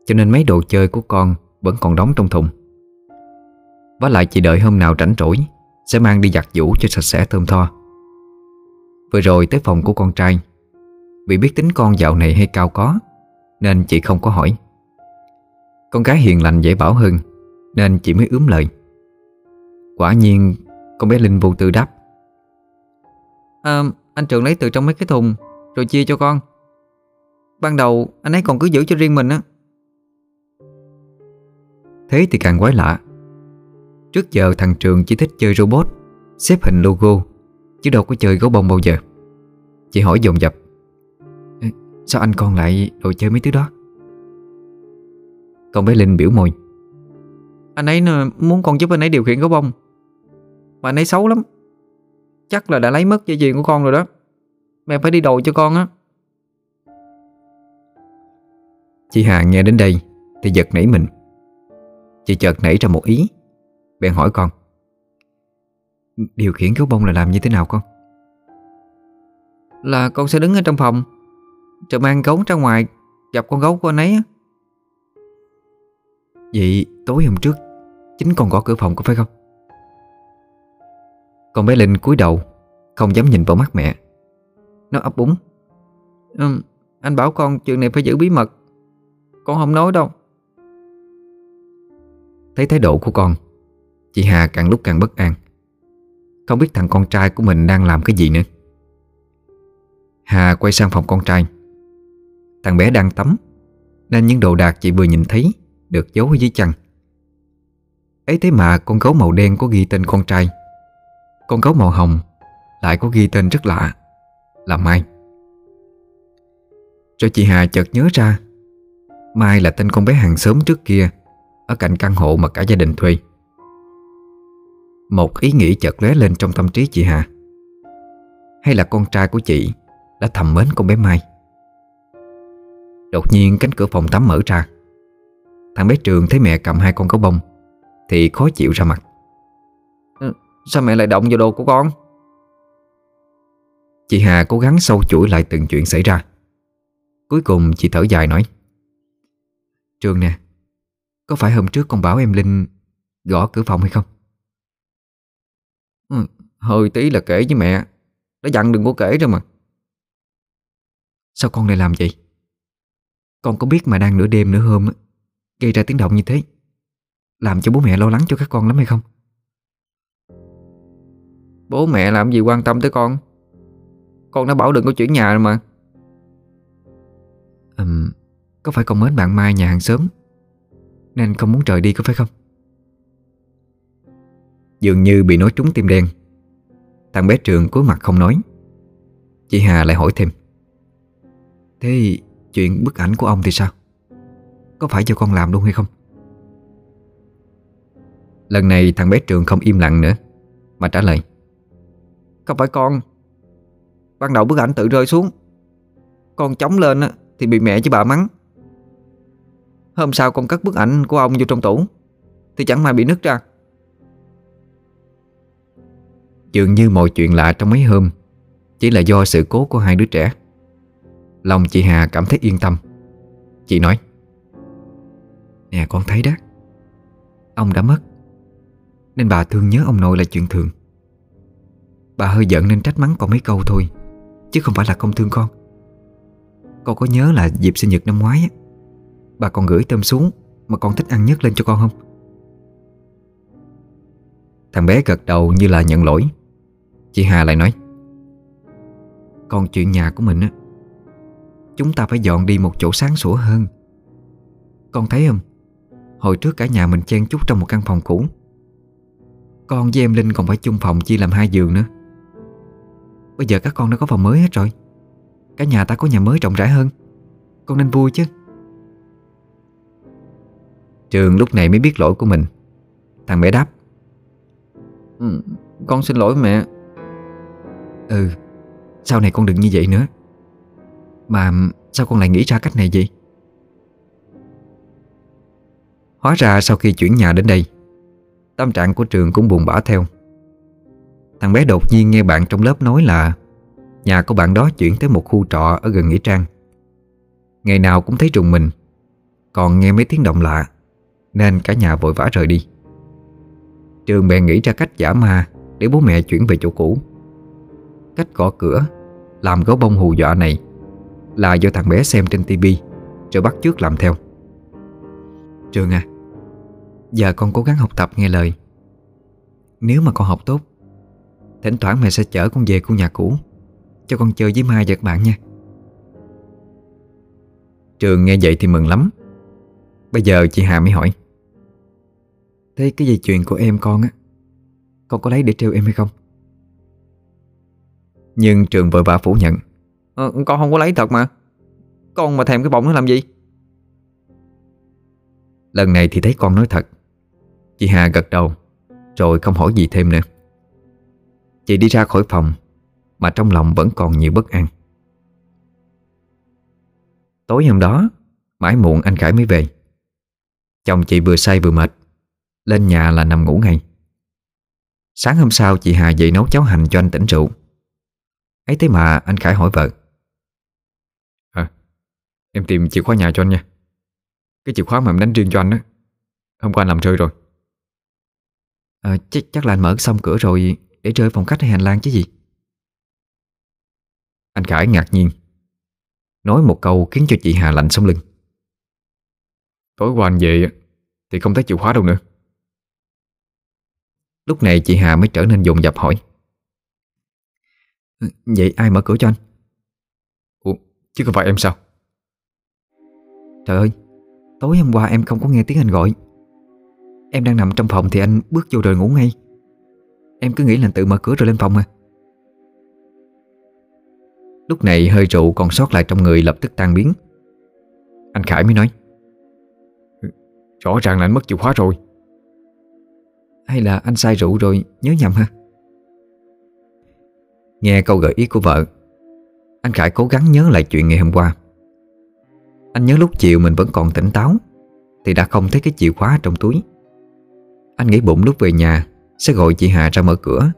Cho nên mấy đồ chơi của con Vẫn còn đóng trong thùng. Và lại chị đợi hôm nào rảnh rỗi Sẽ mang đi giặt giũ cho sạch sẽ thơm tho. Vừa rồi tới phòng của con trai Vì biết tính con dạo này hay cao có Nên chị không có hỏi. Con gái hiền lành dễ bảo hơn Nên chị mới ướm lời. Quả nhiên con bé Linh vô tư đáp. À, Anh Trường lấy từ trong mấy cái thùng Rồi chia cho con. Ban đầu anh ấy còn cứ giữ cho riêng mình á. Thế thì càng quái lạ. Trước giờ thằng Trường chỉ thích chơi robot Xếp hình logo Chứ đâu có chơi gấu bông bao giờ. Chị hỏi dồn dập. Sao anh còn lại đồ chơi mấy thứ đó? Con bé Linh biểu môi. Anh ấy muốn con giúp anh ấy điều khiển gấu bông Mà anh ấy xấu lắm. Chắc là đã lấy mất dây chuyền của con rồi đó. Mẹ phải đi đồ cho con á. Chị Hà nghe đến đây Thì giật nảy mình. Chị chợt nảy ra một ý. Bèn hỏi con Điều khiển gấu bông là làm như thế nào con? Là con sẽ đứng ở trong phòng Rồi mang gấu ra ngoài Gặp con gấu của anh ấy á. Vậy tối hôm trước Chính con gõ cửa phòng có phải không còn bé Linh cúi đầu Không dám nhìn vào mắt mẹ. Nó ấp úng. Uhm, Anh bảo con chuyện này phải giữ bí mật. Con không nói đâu. Thấy thái độ của con Chị Hà càng lúc càng bất an. Không biết thằng con trai của mình đang làm cái gì nữa. Hà quay sang phòng con trai. Thằng bé đang tắm Nên những đồ đạc chị vừa nhìn thấy Được giấu ở dưới chăn. Ấy thế mà con gấu màu đen có ghi tên con trai. Con gấu màu hồng Lại có ghi tên rất lạ, Là Mai. Rồi chị Hà chợt nhớ ra, Mai là tên con bé hàng xóm trước kia, Ở cạnh căn hộ mà cả gia đình thuê. Một ý nghĩ chợt lóe lên trong tâm trí chị Hà. Hay là con trai của chị Đã thầm mến con bé Mai? Đột nhiên cánh cửa phòng tắm mở ra. Thằng bé Trường thấy mẹ cầm hai con gấu bông Thì khó chịu ra mặt. Sao mẹ lại động vào đồ của con? Chị Hà cố gắng sâu chuỗi lại từng chuyện xảy ra. Cuối cùng chị thở dài nói Trường nè Có phải hôm trước con bảo em Linh Gõ cửa phòng hay không? Ừ, Hơi tí là kể với mẹ. Nó dặn đừng có kể rồi mà. Sao con lại làm vậy? Con có biết mà đang nửa đêm nửa hôm Gây ra tiếng động như thế. Làm cho bố mẹ lo lắng cho các con lắm hay không Bố mẹ làm gì quan tâm tới con? Con đã bảo đừng có chuyển nhà rồi mà. Ừm Có phải con mến bạn Mai nhà hàng xóm Nên không muốn rời đi có phải không? Dường như bị nói trúng tim đen Thằng bé Trường cúi mặt không nói. Chị Hà lại hỏi thêm. Thế chuyện bức ảnh của ông thì sao? Có phải cho con làm luôn hay không? Lần này thằng bé Trường không im lặng nữa Mà trả lời không phải con. Ban đầu bức ảnh tự rơi xuống. Con chống lên thì bị mẹ với bà mắng. Hôm sau con cất bức ảnh của ông vô trong tủ, Thì chẳng may bị nứt ra. Dường như mọi chuyện lạ trong mấy hôm, Chỉ là do sự cố của hai đứa trẻ. Lòng chị Hà cảm thấy yên tâm. Chị nói, Nè, con thấy đó. Ông đã mất, Nên bà thương nhớ ông nội là chuyện thường. Bà hơi giận nên trách mắng con mấy câu thôi Chứ không phải là không thương con. Con có nhớ là dịp sinh nhật năm ngoái á, Bà còn gửi tôm xuống Mà con thích ăn nhất lên cho con không? Thằng bé gật đầu như là nhận lỗi. Chị Hà lại nói Còn chuyện nhà của mình á Chúng ta phải dọn đi một chỗ sáng sủa hơn. Con thấy không? Hồi trước cả nhà mình chen chúc trong một căn phòng cũ. Con với em Linh còn phải chung phòng chia làm hai giường nữa. Bây giờ các con đã có phòng mới hết rồi. Cả nhà ta có nhà mới rộng rãi hơn. Con nên vui chứ. Trường lúc này mới biết lỗi của mình. Thằng bé đáp. Ừ, Con xin lỗi mẹ. Ừ Sau này con đừng như vậy nữa. Mà sao con lại nghĩ ra cách này vậy? Hóa ra sau khi chuyển nhà đến đây Tâm trạng của trường cũng buồn bã theo. Thằng bé đột nhiên nghe bạn trong lớp nói là Nhà của bạn đó chuyển tới một khu trọ ở gần Nghĩa Trang. Ngày nào cũng thấy trùng mình, Còn nghe mấy tiếng động lạ, Nên cả nhà vội vã rời đi. Trường bèn nghĩ ra cách giả ma Để bố mẹ chuyển về chỗ cũ. Cách gõ cửa, Làm gấu bông hù dọa này Là do thằng bé xem trên tivi Rồi bắt chước làm theo. Trường à Giờ con cố gắng học tập nghe lời. Nếu mà con học tốt Thỉnh thoảng mẹ sẽ chở con về khu nhà cũ Cho con chơi với Mai và các bạn nha. Trường nghe vậy thì mừng lắm. Bây giờ chị Hà mới hỏi. Thế cái dây chuyền của em con á Con có lấy để treo em hay không? Nhưng Trường vội vã phủ nhận. Ờ, Con không có lấy thật mà. Con mà thèm cái bọng nó làm gì? Lần này thì thấy con nói thật. Chị Hà gật đầu Rồi không hỏi gì thêm nữa Chị đi ra khỏi phòng Mà trong lòng vẫn còn nhiều bất an. Tối hôm đó Mãi muộn anh Khải mới về. Chồng chị vừa say vừa mệt Lên nhà là nằm ngủ ngay. Sáng hôm sau chị Hà dậy nấu cháo hành cho anh tỉnh rượu. Ấy thế mà anh Khải hỏi vợ. À Em tìm chìa khóa nhà cho anh nha. Cái chìa khóa mà em đánh riêng cho anh á Hôm qua anh làm rơi rồi. À, chắc, chắc là anh mở xong cửa rồi để rơi phòng khách hay hành lang chứ gì? Anh Khải ngạc nhiên Nói một câu khiến cho chị Hà lạnh sống lưng. Tối qua anh về Thì không thấy chìa khóa đâu nữa. Lúc này chị Hà mới trở nên dồn dập hỏi. Ừ, vậy ai mở cửa cho anh? Ủa, chứ không phải em sao? Trời ơi Tối hôm qua em không có nghe tiếng anh gọi. Em đang nằm trong phòng thì anh bước vô rồi ngủ ngay. Em cứ nghĩ là tự mở cửa rồi lên phòng à Lúc này hơi rượu còn sót lại trong người lập tức tan biến. Anh Khải mới nói, Rõ ràng là anh mất chìa khóa rồi. Hay là anh say rượu rồi, nhớ nhầm ha? Nghe câu gợi ý của vợ, Anh Khải cố gắng nhớ lại chuyện ngày hôm qua. Anh nhớ lúc chiều mình vẫn còn tỉnh táo, Thì đã không thấy cái chìa khóa trong túi. Anh nghĩ bụng lúc về nhà sẽ gọi chị Hà ra mở cửa,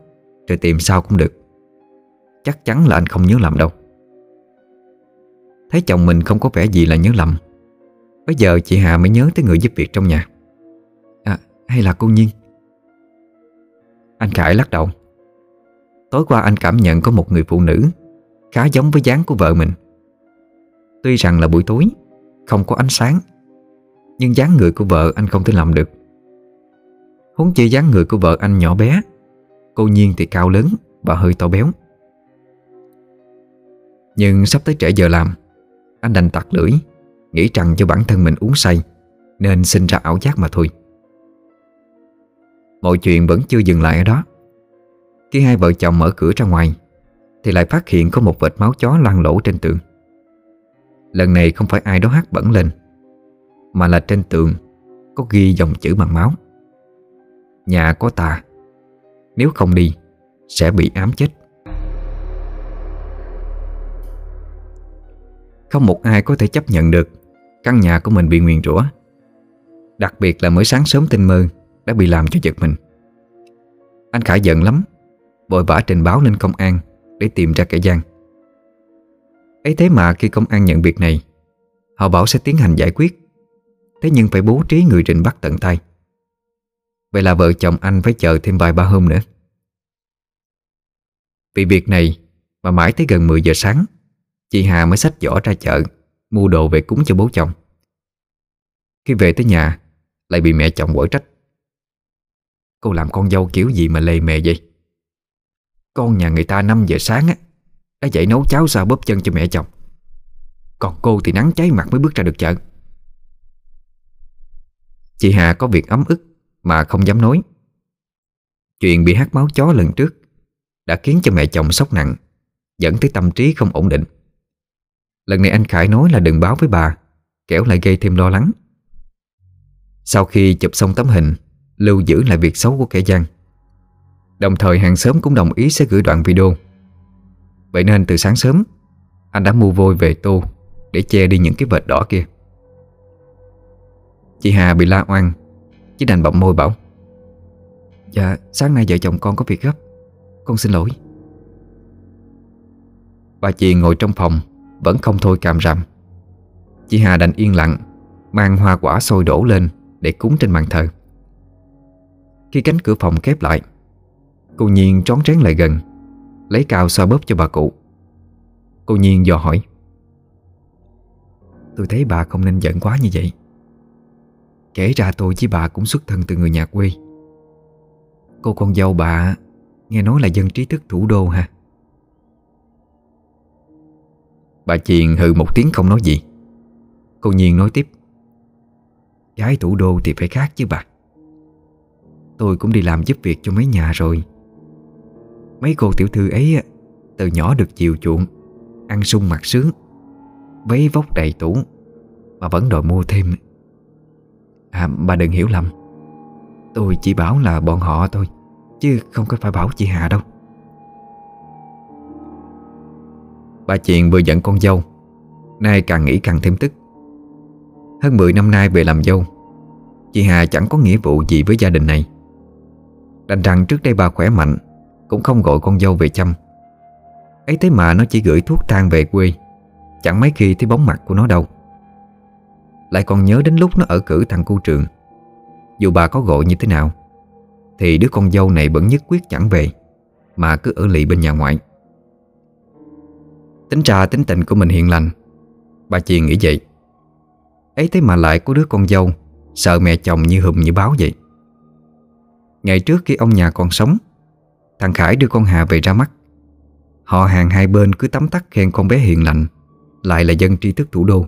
Rồi tìm sao cũng được. Chắc chắn là anh không nhớ lầm đâu. Thấy chồng mình không có vẻ gì là nhớ lầm, Bây giờ chị Hà mới nhớ tới người giúp việc trong nhà. À hay là cô Nhiên? Anh Khải lắc đầu. Tối qua anh cảm nhận có một người phụ nữ Khá giống với dáng của vợ mình. Tuy rằng là buổi tối Không có ánh sáng, Nhưng dáng người của vợ anh không thể làm được. Huống chi dáng người của vợ anh nhỏ bé. Cô Nhiên thì cao lớn Và hơi to béo. Nhưng sắp tới trễ giờ làm, Anh đành tặc lưỡi, Nghĩ rằng cho bản thân mình uống say, Nên sinh ra ảo giác mà thôi. Mọi chuyện vẫn chưa dừng lại ở đó. Khi hai vợ chồng mở cửa ra ngoài, Thì lại phát hiện có một vệt máu chó loang lỗ trên tường. Lần này không phải ai đó hát bẩn lên, Mà là trên tường Có ghi dòng chữ bằng máu. Nhà có tà Nếu không đi, Sẽ bị ám chết. Không một ai có thể chấp nhận được Căn nhà của mình bị nguyền rủa. Đặc biệt là mới sáng sớm tinh mơ Đã bị làm cho giật mình. Anh Khải giận lắm, Vội vã trình báo lên công an Để tìm ra kẻ gian. Ấy thế mà khi công an nhận việc này, Họ bảo sẽ tiến hành giải quyết. Thế nhưng phải bố trí người trình bắt tận tay. Vậy là vợ chồng anh phải chờ thêm vài ba hôm nữa. Vì việc này Mà mãi tới gần 10 giờ sáng, Chị Hà mới xách giỏ ra chợ, Mua đồ về cúng cho bố chồng. Khi về tới nhà, Lại bị mẹ chồng quở trách. Cô làm con dâu kiểu gì mà lề mề vậy? Con nhà người ta 5 giờ sáng á, Đã dậy nấu cháo sao bóp chân cho mẹ chồng. Còn cô thì nắng cháy mặt mới bước ra được chợ. Chị Hà có việc ấm ức mà không dám nói. Chuyện bị hát máu chó lần trước Đã khiến cho mẹ chồng sốc nặng, Dẫn tới tâm trí không ổn định. Lần này anh Khải nói là đừng báo với bà, Kẻo lại gây thêm lo lắng. Sau khi chụp xong tấm hình, Lưu giữ lại việc xấu của kẻ gian. Đồng thời hàng xóm cũng đồng ý sẽ gửi đoạn video. Vậy nên từ sáng sớm, Anh đã mua vôi về tô Để che đi những cái vệt đỏ kia. Chị Hà bị la oan chỉ đành bậm môi bảo Dạ sáng nay vợ chồng con có việc gấp, Con xin lỗi. Bà chị ngồi trong phòng, Vẫn không thôi càm ràm. Chị Hà đành yên lặng, Mang hoa quả sôi đổ lên Để cúng trên bàn thờ. Khi cánh cửa phòng khép lại, Cô Nhiên trón trén lại gần, Lấy cao xoa bóp cho bà cụ. Cô Nhiên dò hỏi, Tôi thấy bà không nên giận quá như vậy. Kể ra tôi với bà cũng xuất thân từ người nhà quê. Cô con dâu bà, Nghe nói là dân trí thức thủ đô ha? Bà Chiền hừ một tiếng không nói gì. Cô Nhiên nói tiếp. Gái thủ đô thì phải khác chứ bà. Tôi cũng đi làm giúp việc cho mấy nhà rồi. Mấy cô tiểu thư ấy Từ nhỏ được chiều chuộng, Ăn sung mặc sướng, Váy vóc đầy tủ, Mà vẫn đòi mua thêm. À bà đừng hiểu lầm. Tôi chỉ bảo là bọn họ thôi, Chứ không có phải bảo chị Hà đâu. Bà Chiền vừa giận con dâu, Nay càng nghĩ càng thêm tức. Hơn 10 năm nay về làm dâu, Chị Hà chẳng có nghĩa vụ gì với gia đình này. Đành rằng trước đây bà khỏe mạnh, Cũng không gọi con dâu về chăm. Ấy thế mà nó chỉ gửi thuốc thang về quê, Chẳng mấy khi thấy bóng mặt của nó đâu. Lại còn nhớ đến lúc nó ở cử thằng cu trường. Dù bà có gọi như thế nào, Thì đứa con dâu này vẫn nhất quyết chẳng về, Mà cứ ở lì bên nhà ngoại. Tính ra tính tình của mình hiền lành, Bà Chiền nghĩ vậy. Ấy thế mà lại có đứa con dâu Sợ mẹ chồng như hùm như báo vậy. Ngày trước khi ông nhà còn sống, Thằng Khải đưa con Hà về ra mắt. Họ hàng hai bên cứ tắm tắt khen con bé hiền lành, Lại là dân tri thức thủ đô.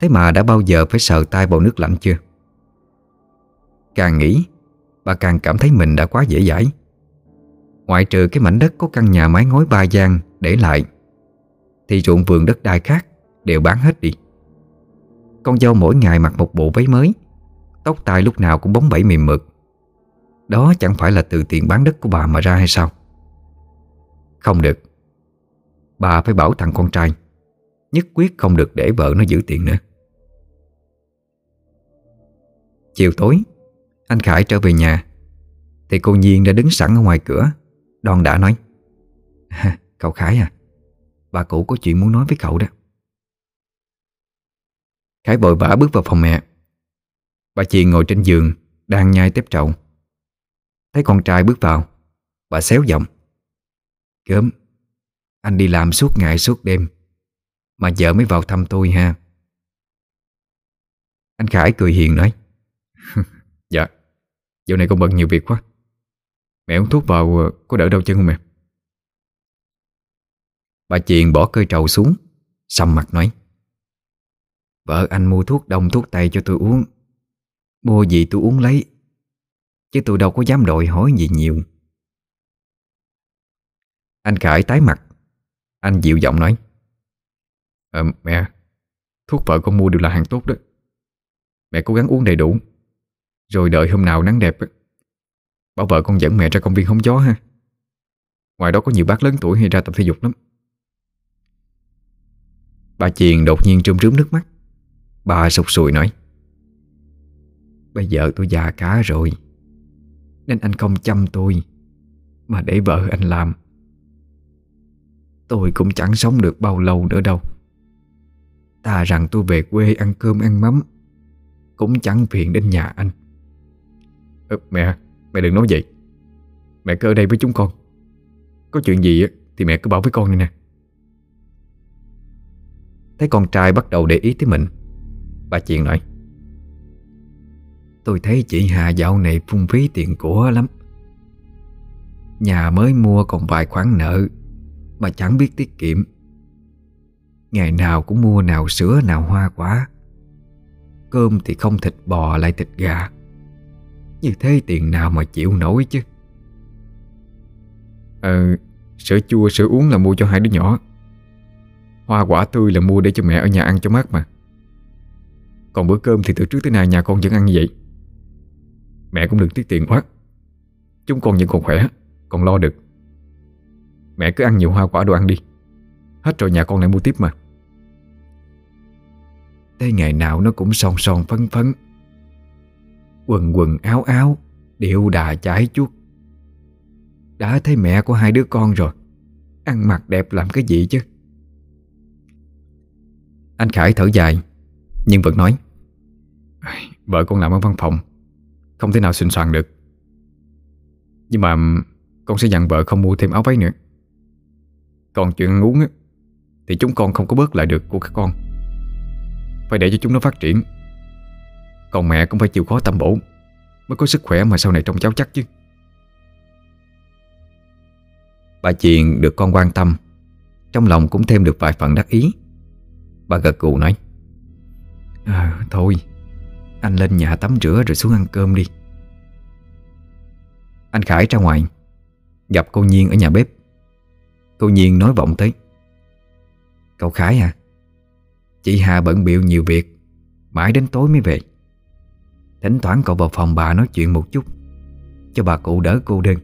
Thế mà đã bao giờ phải sợ tay vào nước lạnh chưa? Càng nghĩ, Bà càng cảm thấy mình đã quá dễ dãi. Ngoại trừ cái mảnh đất có căn nhà mái ngói ba gian để lại, Thì ruộng vườn đất đai khác đều bán hết đi. Con dâu mỗi ngày mặc một bộ váy mới, Tóc tai lúc nào cũng bóng bẩy mềm mượt. Đó chẳng phải là từ tiền bán đất của bà mà ra hay sao? Không được. Bà phải bảo thằng con trai, Nhất quyết không được để vợ nó giữ tiền nữa. Chiều tối, Anh Khải trở về nhà. Thì cô Nhiên đã đứng sẵn ở ngoài cửa. Đòn đã nói, (laughs) Cậu Khải à Bà cụ có chuyện muốn nói với cậu đó. Khải vội vã bước vào phòng mẹ. Bà chị ngồi trên giường, Đang nhai tép trậu Thấy con trai bước vào, Bà xéo giọng, Gớm, Anh đi làm suốt ngày suốt đêm, Mà vợ mới vào thăm tôi ha. Anh Khải cười hiền nói (laughs) Dạ dạo này con bận nhiều việc quá. Mẹ uống thuốc vào ờ, có đỡ đau chân không mẹ Bà Chiền bỏ cơi trầu xuống Xăm mặt nói. Vợ anh mua thuốc đông thuốc tây cho tôi uống. Mua gì tôi uống lấy, Chứ tôi đâu có dám đòi hỏi gì nhiều. Anh Khải tái mặt, Anh dịu giọng nói. Ờ mẹ, Thuốc vợ con mua đều là hàng tốt đó. Mẹ cố gắng uống đầy đủ. Rồi đợi hôm nào nắng đẹp Bảo vợ con dẫn mẹ ra công viên hóng gió ha. Ngoài đó có nhiều bác lớn tuổi hay ra tập thể dục lắm. Bà Chiền đột nhiên trơm rướm nước mắt. Bà sụt sùi nói, Bây giờ tôi già cả rồi, Nên anh không chăm tôi, Mà để vợ anh làm. Tôi cũng chẳng sống được bao lâu nữa đâu. Ta rằng tôi về quê ăn cơm ăn mắm, Cũng chẳng phiền đến nhà anh ờ, Mẹ à, Mẹ đừng nói vậy. Mẹ cứ ở đây với chúng con. Có chuyện gì thì mẹ cứ bảo với con đi nè. Thấy con trai bắt đầu để ý tới mình Bà chuyện nói Tôi thấy chị Hà dạo này phung phí tiền của lắm. Nhà mới mua còn vài khoản nợ Mà chẳng biết tiết kiệm. Ngày nào cũng mua nào sữa nào hoa quả. Cơm thì không thịt bò lại thịt gà. Như thế tiền nào mà chịu nổi chứ? Ờ Sữa chua, sữa uống là mua cho hai đứa nhỏ. Hoa quả tươi là mua để cho mẹ ở nhà ăn cho mát mà. Còn bữa cơm thì từ trước tới nay nhà con vẫn ăn như vậy. Mẹ cũng đừng tiết tiền quá. Chúng con vẫn còn khỏe, Còn lo được. Mẹ cứ ăn nhiều hoa quả đồ ăn đi. Hết rồi nhà con lại mua tiếp mà. Tới ngày nào nó cũng son son phấn phấn. Quần quần áo áo Điệu đà chải chuốt. Đã thấy mẹ của hai đứa con rồi Ăn mặc đẹp làm cái gì chứ? Anh Khải thở dài Nhưng vẫn nói Vợ con làm ở văn phòng Không thể nào xịn soạn được. Nhưng mà Con sẽ dặn vợ không mua thêm áo váy nữa. Còn chuyện ăn uống á, Thì chúng con không có bớt lại được của các con. Phải để cho chúng nó phát triển. Còn mẹ cũng phải chịu khó tâm bổ Mới có sức khỏe mà sau này trông cháu chắc chứ. Bà Chiền được con quan tâm Trong lòng cũng thêm được vài phần đắc ý. Bà gật gù nói à, Thôi Anh lên nhà tắm rửa rồi xuống ăn cơm đi. Anh Khải ra ngoài Gặp cô Nhiên ở nhà bếp. Cô Nhiên nói vọng tới Cậu Khải à Chị Hà bận biệu nhiều việc Mãi đến tối mới về. Thỉnh thoảng cậu vào phòng bà nói chuyện một chút Cho bà cụ đỡ cô đơn.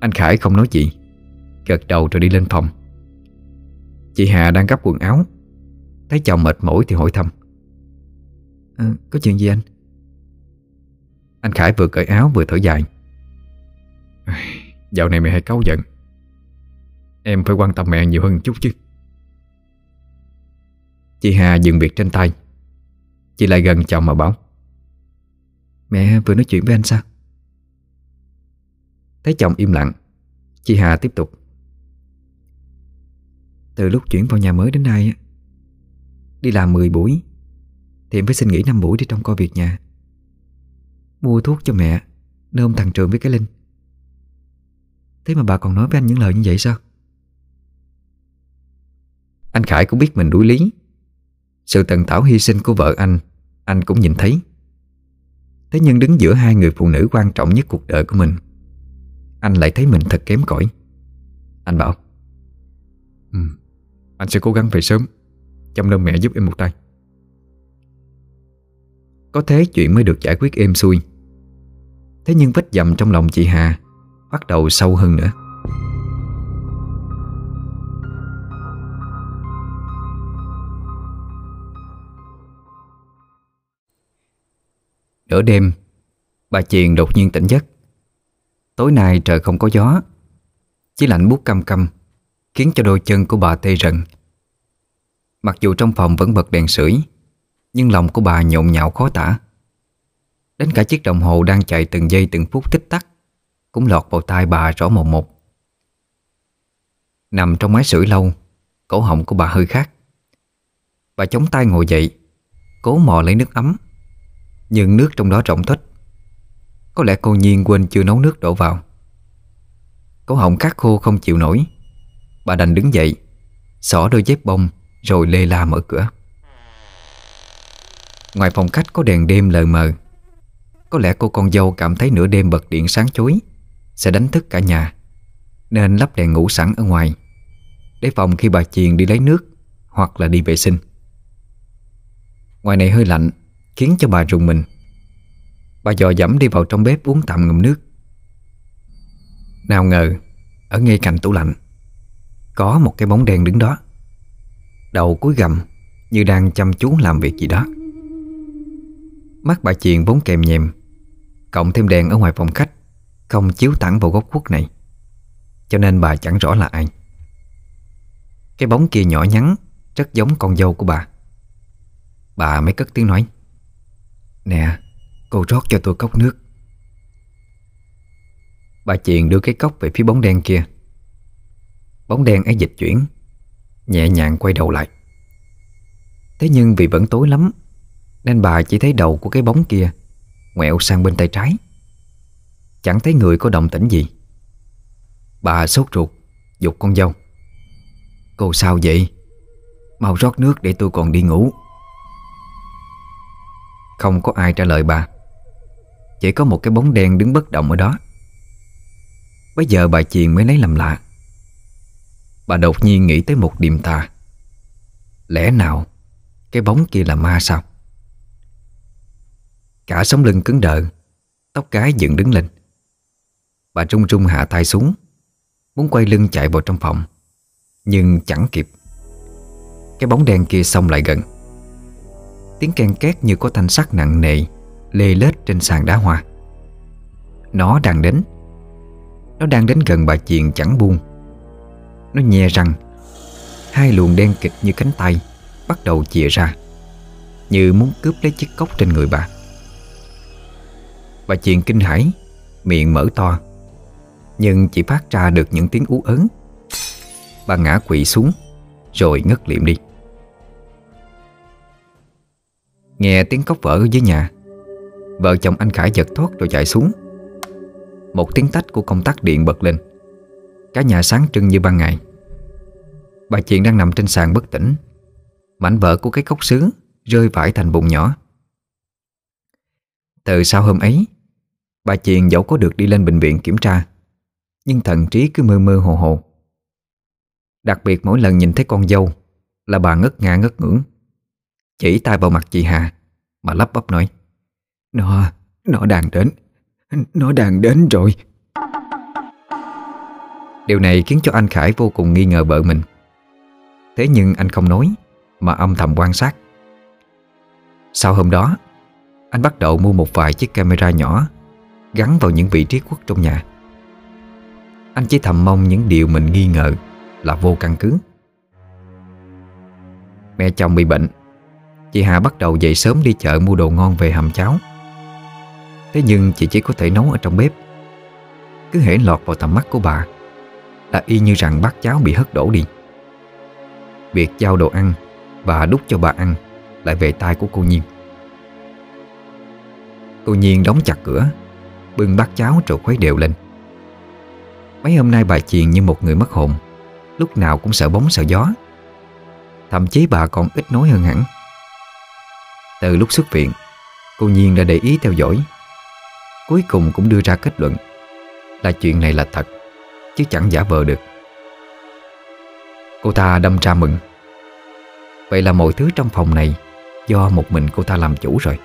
Anh Khải không nói gì Gật đầu rồi đi lên phòng. Chị Hà đang gấp quần áo Thấy chồng mệt mỏi thì hỏi thăm. À, Có chuyện gì anh? Anh Khải vừa cởi áo vừa thở dài. Dạo này mẹ hay cáu giận. Em phải quan tâm mẹ nhiều hơn chút chứ. Chị Hà dừng việc trên tay. Chị lại gần chồng mà bảo Mẹ, vừa nói chuyện với anh sao? Thấy chồng im lặng, Chị Hà tiếp tục. Từ lúc chuyển vào nhà mới đến nay Đi làm 10 buổi, Thì em phải xin nghỉ 5 buổi để trông coi việc nhà. Mua thuốc cho mẹ, Nôm thằng Trường với cái Linh. Thế mà bà còn nói với anh những lời như vậy sao? Anh Khải cũng biết mình đuối lý. Sự tần tảo hy sinh của vợ anh anh cũng nhìn thấy. Thế nhưng đứng giữa hai người phụ nữ quan trọng nhất cuộc đời của mình Anh lại thấy mình thật kém cỏi. Anh bảo ừ, Anh sẽ cố gắng về sớm Chăm nom mẹ giúp em một tay. Có thế chuyện mới được giải quyết êm xuôi. Thế nhưng vết dầm trong lòng chị Hà Bắt đầu sâu hơn nữa Nửa đêm, Bà Chiền đột nhiên tỉnh giấc. Tối nay trời không có gió, Chỉ lạnh buốt căm căm Khiến cho đôi chân của bà tê rần. Mặc dù trong phòng vẫn bật đèn sưởi, Nhưng lòng của bà nhộn nhạo khó tả. Đến cả chiếc đồng hồ đang chạy từng giây từng phút tích tắc, Cũng lọt vào tai bà rõ một một. Nằm trong máy sưởi lâu, Cổ họng của bà hơi khát Bà chống tay ngồi dậy, Cố mò lấy nước ấm. Nhưng nước trong đó rộng thếch Có lẽ cô Nhiên quên chưa nấu nước đổ vào. Cổ họng khát khô không chịu nổi. Bà đành đứng dậy, Xỏ đôi dép bông Rồi lê la mở cửa. Ngoài phòng khách có đèn đêm lờ mờ. Có lẽ cô con dâu cảm thấy nửa đêm bật điện sáng chối Sẽ đánh thức cả nhà, Nên lắp đèn ngủ sẵn ở ngoài, Để phòng khi bà Chiền đi lấy nước Hoặc là đi vệ sinh. Ngoài này hơi lạnh Khiến cho bà rùng mình. Bà dò dẫm đi vào trong bếp uống tạm ngụm nước. Nào ngờ, Ở ngay cạnh tủ lạnh, Có một cái bóng đen đứng đó. Đầu cúi gầm Như đang chăm chú làm việc gì đó. Mắt bà chuyện vốn kèm nhèm, Cộng thêm đèn ở ngoài phòng khách, Không chiếu thẳng vào góc khuất này. Cho nên bà chẳng rõ là ai. Cái bóng kia nhỏ nhắn, Rất giống con dâu của bà. Bà mới cất tiếng nói. Nè, Cô rót cho tôi cốc nước. Bà Chiền đưa cái cốc về phía bóng đen kia. Bóng đen ấy dịch chuyển, Nhẹ nhàng quay đầu lại. Thế nhưng vì vẫn tối lắm, Nên bà chỉ thấy đầu của cái bóng kia Ngoẹo sang bên tay trái. Chẳng thấy người có động tĩnh gì. Bà sốt ruột, Dục con dâu. Cô sao vậy? Mau rót nước để tôi còn đi ngủ. Không có ai trả lời bà. Chỉ có một cái bóng đen đứng bất động ở đó. Bây giờ bà Chiền mới lấy làm lạ. Bà đột nhiên nghĩ tới một điềm tà. Lẽ nào Cái bóng kia là ma sao? Cả sống lưng cứng đờ, Tóc cái dựng đứng lên. Bà trung trung hạ tay xuống, Muốn quay lưng chạy vào trong phòng, Nhưng chẳng kịp. Cái bóng đen kia xông lại gần. Tiếng ken két như có thanh sắt nặng nề, Lê lết trên sàn đá hoa. Nó đang đến. Nó đang đến gần bà Chiền chẳng buông. Nó nhè răng. Hai luồng đen kịch như cánh tay Bắt đầu chìa ra, Như muốn cướp lấy chiếc cốc trên người bà. Bà Chiền kinh hãi, Miệng mở to, Nhưng chỉ phát ra được những tiếng ú ớn Bà ngã quỵ xuống, Rồi ngất liệm đi. Nghe tiếng cốc vỡ ở dưới nhà, Vợ chồng anh Khải giật thoát rồi chạy xuống. Một tiếng tách của công tắc điện bật lên. Cả nhà sáng trưng như ban ngày. Bà chuyện đang nằm trên sàn bất tỉnh. Mảnh vỡ của cái cốc sứ Rơi vãi thành bụng nhỏ. Từ sau hôm ấy, Bà chuyện dẫu có được đi lên bệnh viện kiểm tra, Nhưng thần trí cứ mơ mơ hồ hồ. Đặc biệt mỗi lần nhìn thấy con dâu Là bà ngất ngã ngất ngưỡng. Chỉ tay vào mặt chị Hà. Mà lắp bắp nói Nó, nó đang đến Nó đang đến rồi. Điều này khiến cho anh Khải vô cùng nghi ngờ vợ mình. Thế nhưng anh không nói Mà âm thầm quan sát. Sau hôm đó Anh bắt đầu mua một vài chiếc camera nhỏ Gắn vào những vị trí quốc trong nhà. Anh chỉ thầm mong những điều mình nghi ngờ Là vô căn cứ. Mẹ chồng bị bệnh Chị Hà bắt đầu dậy sớm đi chợ mua đồ ngon về hầm cháo. Thế nhưng chị chỉ có thể nấu ở trong bếp. Cứ hễ lọt vào tầm mắt của bà, Là y như rằng bát cháo bị hất đổ đi. Việc giao đồ ăn Và đút cho bà ăn, Lại về tay của cô Nhiên. Cô Nhiên đóng chặt cửa, Bưng bát cháo rồi khuấy đều lên. Mấy hôm nay bà Chiền như một người mất hồn, Lúc nào cũng sợ bóng sợ gió. Thậm chí bà còn ít nói hơn hẳn. Từ lúc xuất viện, Cô Nhiên đã để ý theo dõi. Cuối cùng cũng đưa ra kết luận Là chuyện này là thật, Chứ chẳng giả vờ được. Cô ta đâm ra mừng. Vậy là mọi thứ trong phòng này Do một mình cô ta làm chủ rồi.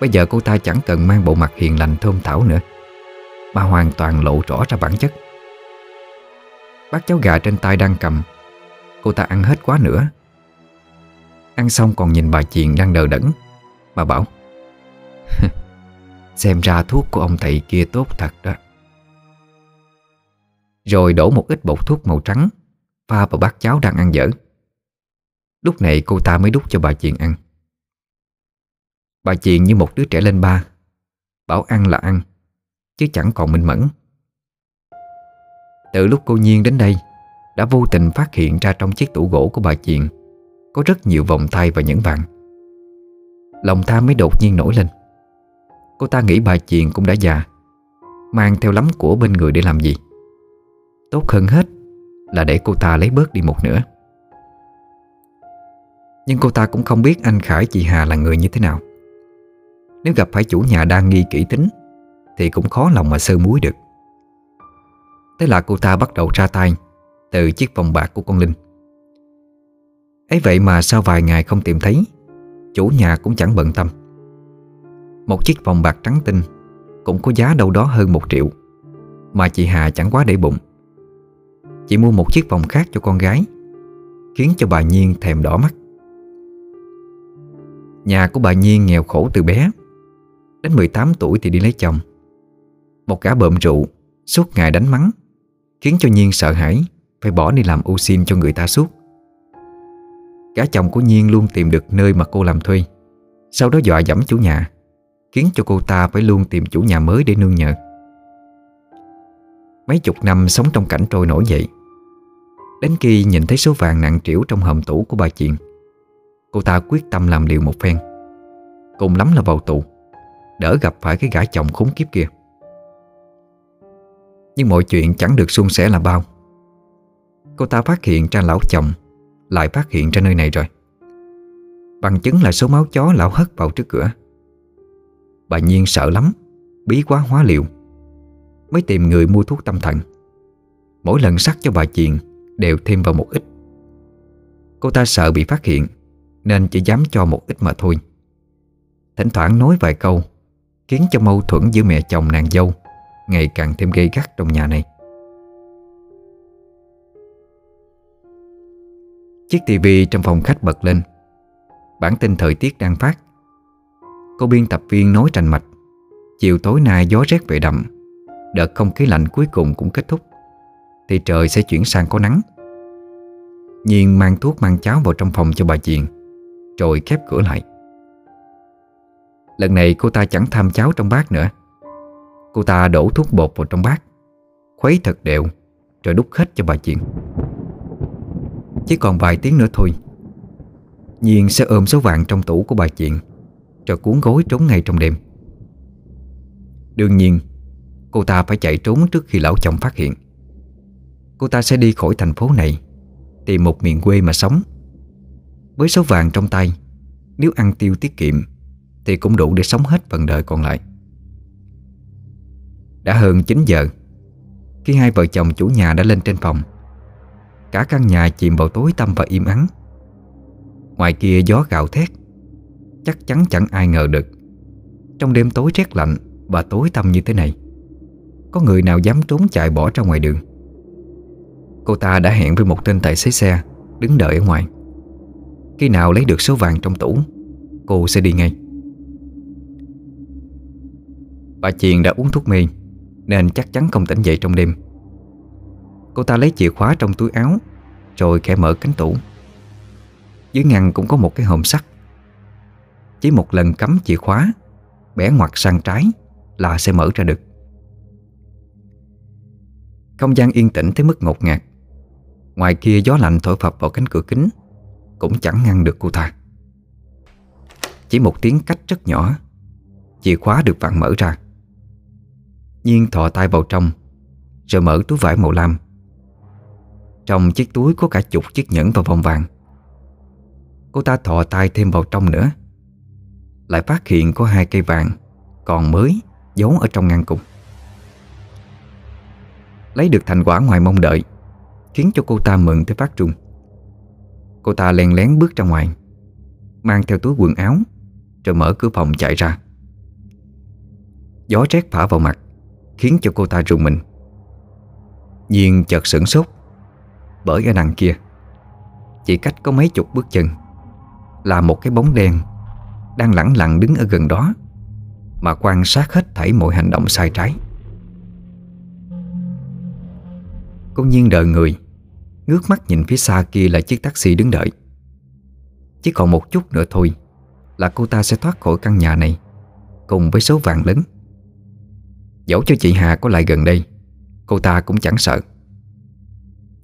Bây giờ cô ta chẳng cần mang bộ mặt hiền lành thơm thảo nữa, Mà hoàn toàn lộ rõ ra bản chất. Bát cháo gà trên tay đang cầm, Cô ta ăn hết quá nữa Ăn xong còn nhìn bà Chiền đang đờ đẫn. Bà bảo, (laughs) Xem ra thuốc của ông thầy kia tốt thật đó. Rồi đổ một ít bột thuốc màu trắng, Pha vào bát cháo đang ăn dở. Lúc này cô ta mới đút cho bà Chiền ăn. Bà Chiền như một đứa trẻ lên ba, Bảo ăn là ăn, Chứ chẳng còn minh mẫn. Từ lúc cô Nhiên đến đây, Đã vô tình phát hiện ra trong chiếc tủ gỗ của bà Chiền. Có rất nhiều vòng tay và nhẫn vàng. Lòng tham mới đột nhiên nổi lên. Cô ta nghĩ bà Chiền cũng đã già, Mang theo lắm của bên người để làm gì? Tốt hơn hết Là để cô ta lấy bớt đi một nửa. Nhưng cô ta cũng không biết anh Khải, chị Hà là người như thế nào. Nếu gặp phải chủ nhà đang nghi kỹ tính, Thì cũng khó lòng mà sơ muối được. Thế là cô ta bắt đầu ra tay Từ chiếc vòng bạc của con Linh ấy vậy mà sau vài ngày không tìm thấy, Chủ nhà cũng chẳng bận tâm. Một chiếc vòng bạc trắng tinh Cũng có giá đâu đó hơn một triệu, Mà chị Hà chẳng quá để bụng. Chị mua một chiếc vòng khác cho con gái, Khiến cho bà Nhiên thèm đỏ mắt. Nhà của bà Nhiên nghèo khổ từ bé, Đến 18 tuổi thì đi lấy chồng. Một gã bợm rượu Suốt ngày đánh mắng, Khiến cho Nhiên sợ hãi, Phải bỏ đi làm ô xin cho người ta suốt cả chồng của Nhiên luôn tìm được nơi mà cô làm thuê. Sau đó dọa dẫm chủ nhà, Khiến cho cô ta phải luôn tìm chủ nhà mới để nương nhờ. Mấy chục năm sống trong cảnh trôi nổi vậy, Đến khi nhìn thấy số vàng nặng trĩu trong hòm tủ của bà Chuyện Cô ta quyết tâm làm liều một phen. Cùng lắm là vào tù, Đỡ gặp phải cái gã chồng khốn kiếp kia. Nhưng mọi chuyện chẳng được suôn sẻ là bao. Cô ta phát hiện ra lão chồng lại phát hiện ra nơi này rồi. Bằng chứng là số máu chó lão hất vào trước cửa. Bà Nhiên sợ lắm, Bí quá hóa liệu Mới tìm người mua thuốc tâm thần. Mỗi lần sắc cho bà Chiền Đều thêm vào một ít. Cô ta sợ bị phát hiện, Nên chỉ dám cho một ít mà thôi. Thỉnh thoảng nói vài câu, Khiến cho mâu thuẫn giữa mẹ chồng nàng dâu Ngày càng thêm gây gắt trong nhà này. Chiếc tivi trong phòng khách bật lên. Bản tin thời tiết đang phát. Cô biên tập viên nói rành mạch. Chiều tối nay gió rét về đậm. Đợt không khí lạnh cuối cùng cũng kết thúc. Thì trời sẽ chuyển sang có nắng. Nhiên mang thuốc mang cháo vào trong phòng cho bà diện, Rồi khép cửa lại. Lần này cô ta chẳng tham cháo trong bát nữa. Cô ta đổ thuốc bột vào trong bát Khuấy thật đều Rồi đút hết cho bà diện. Chỉ còn vài tiếng nữa thôi. Nhiên sẽ ôm số vàng trong tủ của bà chuyện, Rồi cuốn gối trốn ngay trong đêm. Đương nhiên Cô ta phải chạy trốn trước khi lão chồng phát hiện. Cô ta sẽ đi khỏi thành phố này Tìm một miền quê mà sống. Với số vàng trong tay Nếu ăn tiêu tiết kiệm Thì cũng đủ để sống hết phần đời còn lại. Đã hơn 9 giờ Khi hai vợ chồng chủ nhà đã lên trên phòng Cả căn nhà chìm vào tối tăm và im ắng. Ngoài kia gió gạo thét, Chắc chắn chẳng ai ngờ được. Trong đêm tối rét lạnh Và tối tăm như thế này, Có người nào dám trốn chạy bỏ ra ngoài đường? Cô ta đã hẹn với một tên tài xế xe Đứng đợi ở ngoài. Khi nào lấy được số vàng trong tủ, Cô sẽ đi ngay. Bà Chiền đã uống thuốc mê, Nên chắc chắn không tỉnh dậy trong đêm. Cô ta lấy chìa khóa trong túi áo, Rồi khẽ mở cánh tủ. Dưới ngăn cũng có một cái hòm sắt. Chỉ một lần cắm chìa khóa, Bẻ ngoặt sang trái Là sẽ mở ra được. Không gian yên tĩnh tới mức ngột ngạt. Ngoài kia gió lạnh thổi phập vào cánh cửa kính, Cũng chẳng ngăn được cô ta. Chỉ một tiếng cách rất nhỏ, Chìa khóa được vặn mở ra. Nhiên thò tay vào trong, Rồi mở túi vải màu lam. Trong chiếc túi có cả chục chiếc nhẫn và vòng vàng. Cô ta thò tay thêm vào trong nữa. Lại phát hiện có hai cây vàng, Còn mới, Giấu ở trong ngăn cùng Lấy được thành quả ngoài mong đợi, Khiến cho cô ta mừng tới phát trung Cô ta len lén bước ra ngoài, Mang theo túi quần áo, Rồi mở cửa phòng chạy ra. Gió rét phả vào mặt, Khiến cho cô ta rùng mình. Nhiên chợt sửng sốt. Bởi ở đằng kia. Chỉ cách có mấy chục bước chân, Là một cái bóng đen Đang lẳng lặng đứng ở gần đó, Mà quan sát hết thảy mọi hành động sai trái. Cô nhiên đợi người, Ngước mắt nhìn phía xa kia là chiếc taxi đứng đợi. Chỉ còn một chút nữa thôi Là cô ta sẽ thoát khỏi căn nhà này, Cùng với số vàng lớn. Dẫu cho chị Hà có lại gần đây, Cô ta cũng chẳng sợ.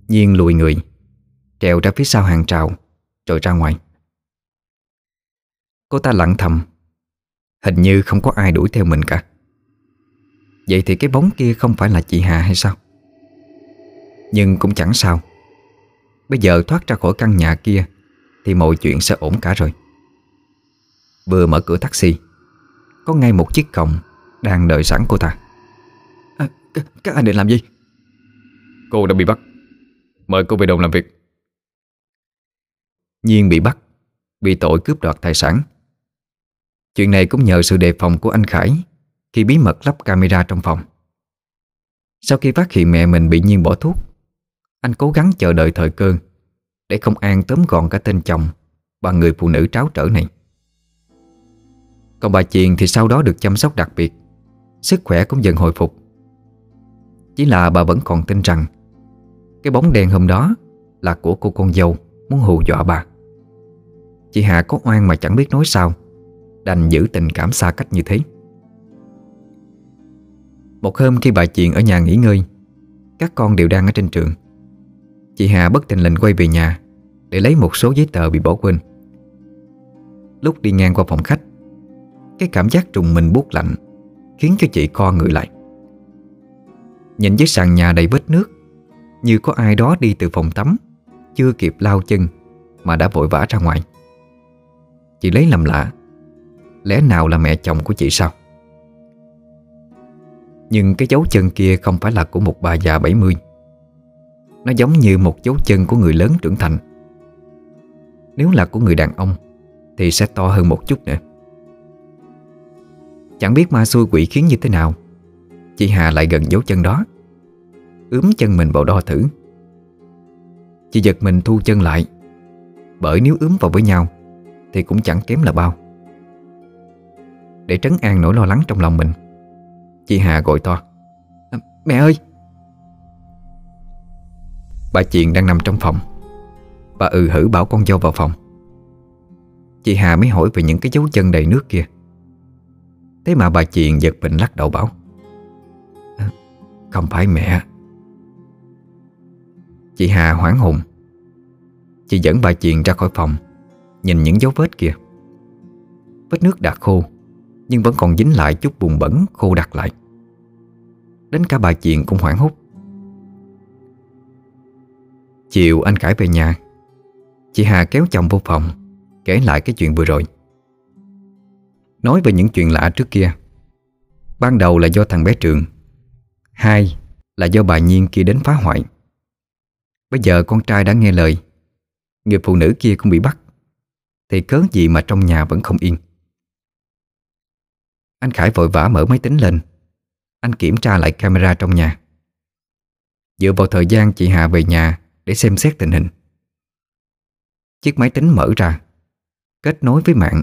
Nhiên lùi người Trèo ra phía sau hàng trào Rồi ra ngoài. Cô ta lặng thầm Hình như không có ai đuổi theo mình cả. Vậy thì cái bóng kia không phải là chị Hà hay sao? Nhưng cũng chẳng sao. Bây giờ thoát ra khỏi căn nhà kia Thì mọi chuyện sẽ ổn cả rồi. Vừa mở cửa taxi Có ngay một chiếc còng Đang đợi sẵn cô ta. À, các, các anh định làm gì? Cô đã bị bắt Mời cô về đồn làm việc. Nhiên bị bắt, bị tội cướp đoạt tài sản. Chuyện này cũng nhờ sự đề phòng của anh Khải Khi bí mật lắp camera trong phòng. Sau khi phát hiện mẹ mình bị Nhiên bỏ thuốc, Anh cố gắng chờ đợi thời cơ Để không an tóm gọn cả tên chồng Và người phụ nữ tráo trở này. Còn bà Chiền thì sau đó được chăm sóc đặc biệt, Sức khỏe cũng dần hồi phục. Chỉ là bà vẫn còn tin rằng cái bóng đen hôm đó Là của cô con dâu Muốn hù dọa bà. Chị Hà có oan mà chẳng biết nói sao, Đành giữ tình cảm xa cách như thế. Một hôm khi bà chuyện ở nhà nghỉ ngơi, Các con đều đang ở trên trường. Chị Hà bất tình lệnh quay về nhà Để lấy một số giấy tờ bị bỏ quên. Lúc đi ngang qua phòng khách, Cái cảm giác trùng mình buốt lạnh Khiến cho chị co người lại. Nhìn dưới sàn nhà đầy vết nước như có ai đó đi từ phòng tắm, Chưa kịp lao chân Mà đã vội vã ra ngoài. Chị lấy làm lạ, Lẽ nào là mẹ chồng của chị sao? Nhưng cái dấu chân kia không phải là của một bà già 70 Nó giống như một dấu chân của người lớn trưởng thành. Nếu là của người đàn ông, Thì sẽ to hơn một chút nữa. Chẳng biết ma xui quỷ khiến như thế nào, Chị Hà lại gần dấu chân đó. Ướm chân mình vào đo thử. Chị giật mình thu chân lại Bởi nếu ướm vào với nhau Thì cũng chẳng kém là bao. Để trấn an nỗi lo lắng trong lòng mình Chị Hà gọi to à, Mẹ ơi! Bà Chiền đang nằm trong phòng. Bà ừ hử bảo con dâu vào phòng. Chị Hà mới hỏi về những cái dấu chân đầy nước kia. Thế mà bà Chiền giật mình lắc đầu bảo à, Không phải mẹ Chị Hà hoảng hồn. Chị dẫn bà Chiền ra khỏi phòng, Nhìn những dấu vết kia. Vết nước đã khô, Nhưng vẫn còn dính lại chút bùn bẩn khô đặc lại. Đến cả bà Chiền cũng hoảng hốt. Chiều anh Khải về nhà. Chị Hà kéo chồng vô phòng, Kể lại cái chuyện vừa rồi. Nói về những chuyện lạ trước kia. Ban đầu là do thằng bé Trường, Hai là do bà Nhiên kia đến phá hoại. Bây giờ con trai đã nghe lời. Người phụ nữ kia cũng bị bắt. Thì cớ gì mà trong nhà vẫn không yên? Anh Khải vội vã mở máy tính lên. Anh kiểm tra lại camera trong nhà. Dựa vào thời gian, chị Hà về nhà Để xem xét tình hình. Chiếc máy tính mở ra. Kết nối với mạng.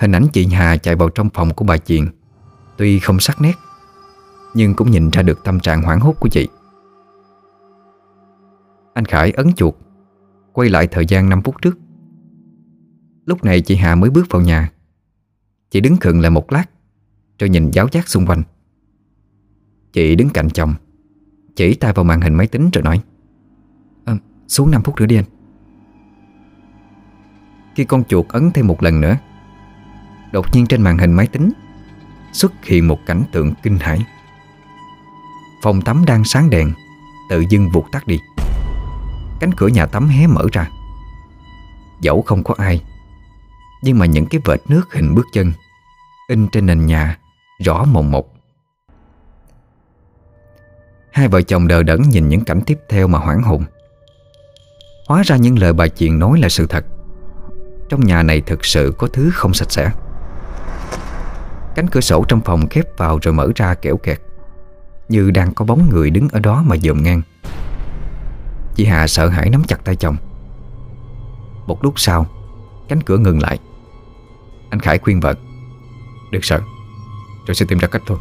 Hình ảnh chị Hà chạy vào trong phòng của bà Chiền. Tuy không sắc nét, Nhưng cũng nhìn ra được tâm trạng hoảng hốt của chị. Anh Khải ấn chuột Quay lại thời gian 5 phút trước. Lúc này chị Hà mới bước vào nhà. Chị đứng khựng lại một lát Rồi nhìn giáo giác xung quanh. Chị đứng cạnh chồng Chỉ tay vào màn hình máy tính rồi nói à, Xuống 5 phút nữa đi anh. Khi con chuột ấn thêm một lần nữa Đột nhiên trên màn hình máy tính Xuất hiện một cảnh tượng kinh hãi. Phòng tắm đang sáng đèn Tự dưng vụt tắt đi. Cánh cửa nhà tắm hé mở ra. Dẫu không có ai, Nhưng mà những cái vệt nước hình bước chân In trên nền nhà Rõ mồng một Hai vợ chồng đờ đẫn nhìn những cảnh tiếp theo mà hoảng hồn. Hóa ra những lời bà chuyện nói là sự thật. Trong nhà này thực sự có thứ không sạch sẽ. Cánh cửa sổ trong phòng khép vào rồi mở ra kẻo kẹt, Như đang có bóng người đứng ở đó mà dòm ngang. Chị Hà sợ hãi nắm chặt tay chồng. Một lúc sau, Cánh cửa ngừng lại. Anh Khải khuyên vợ Đừng sợ Rồi sẽ tìm ra cách thôi.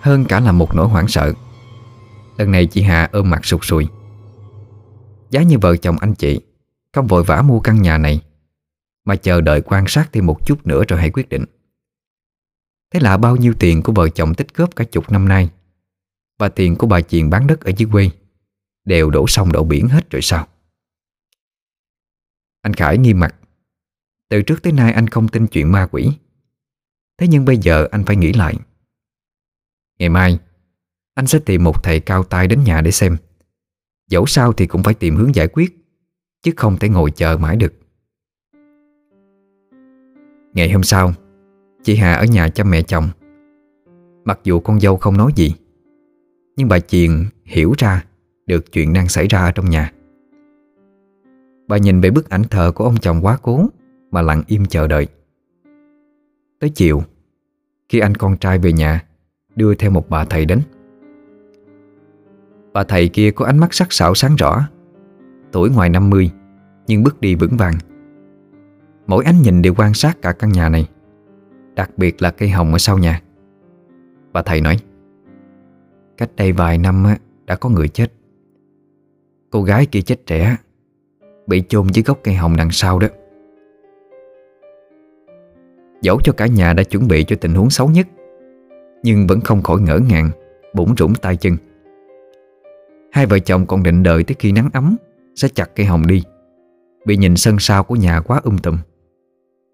Hơn cả là một nỗi hoảng sợ, Lần này chị Hà ôm mặt sụt sùi. Giá như vợ chồng anh chị, Không vội vã mua căn nhà này, Mà chờ đợi quan sát thêm một chút nữa rồi hãy quyết định. Thế là bao nhiêu tiền của vợ chồng tích góp cả chục năm nay? Và tiền của bà Chiền bán đất ở dưới quê. Đều đổ sông đổ biển hết rồi sao? Anh Khải nghiêm mặt. Từ trước tới nay anh không tin chuyện ma quỷ. Thế nhưng bây giờ anh phải nghĩ lại. Ngày mai, Anh sẽ tìm một thầy cao tay đến nhà để xem. Dẫu sao thì cũng phải tìm hướng giải quyết, Chứ không thể ngồi chờ mãi được. Ngày hôm sau, Chị Hà ở nhà chăm mẹ chồng. Mặc dù con dâu không nói gì nhưng bà Chiền hiểu ra Được chuyện đang xảy ra ở trong nhà. Bà nhìn về bức ảnh thờ của ông chồng quá cố Mà lặng im chờ đợi. Tới chiều, Khi anh con trai về nhà, Đưa theo một bà thầy đến. Bà thầy kia có ánh mắt sắc sảo sáng rõ, Tuổi ngoài 50 Nhưng bước đi vững vàng. Mỗi ánh nhìn đều quan sát cả căn nhà này, Đặc biệt là cây hồng ở sau nhà. Bà thầy nói Cách đây vài năm đã có người chết. Cô gái kia chết trẻ, Bị chôn dưới gốc cây hồng đằng sau đó. Dẫu cho cả nhà đã chuẩn bị cho tình huống xấu nhất, Nhưng vẫn không khỏi ngỡ ngàng Bủng rủng tay chân. Hai vợ chồng còn định đợi tới khi nắng ấm, Sẽ chặt cây hồng đi, Vì nhìn sân sau của nhà quá um tùm.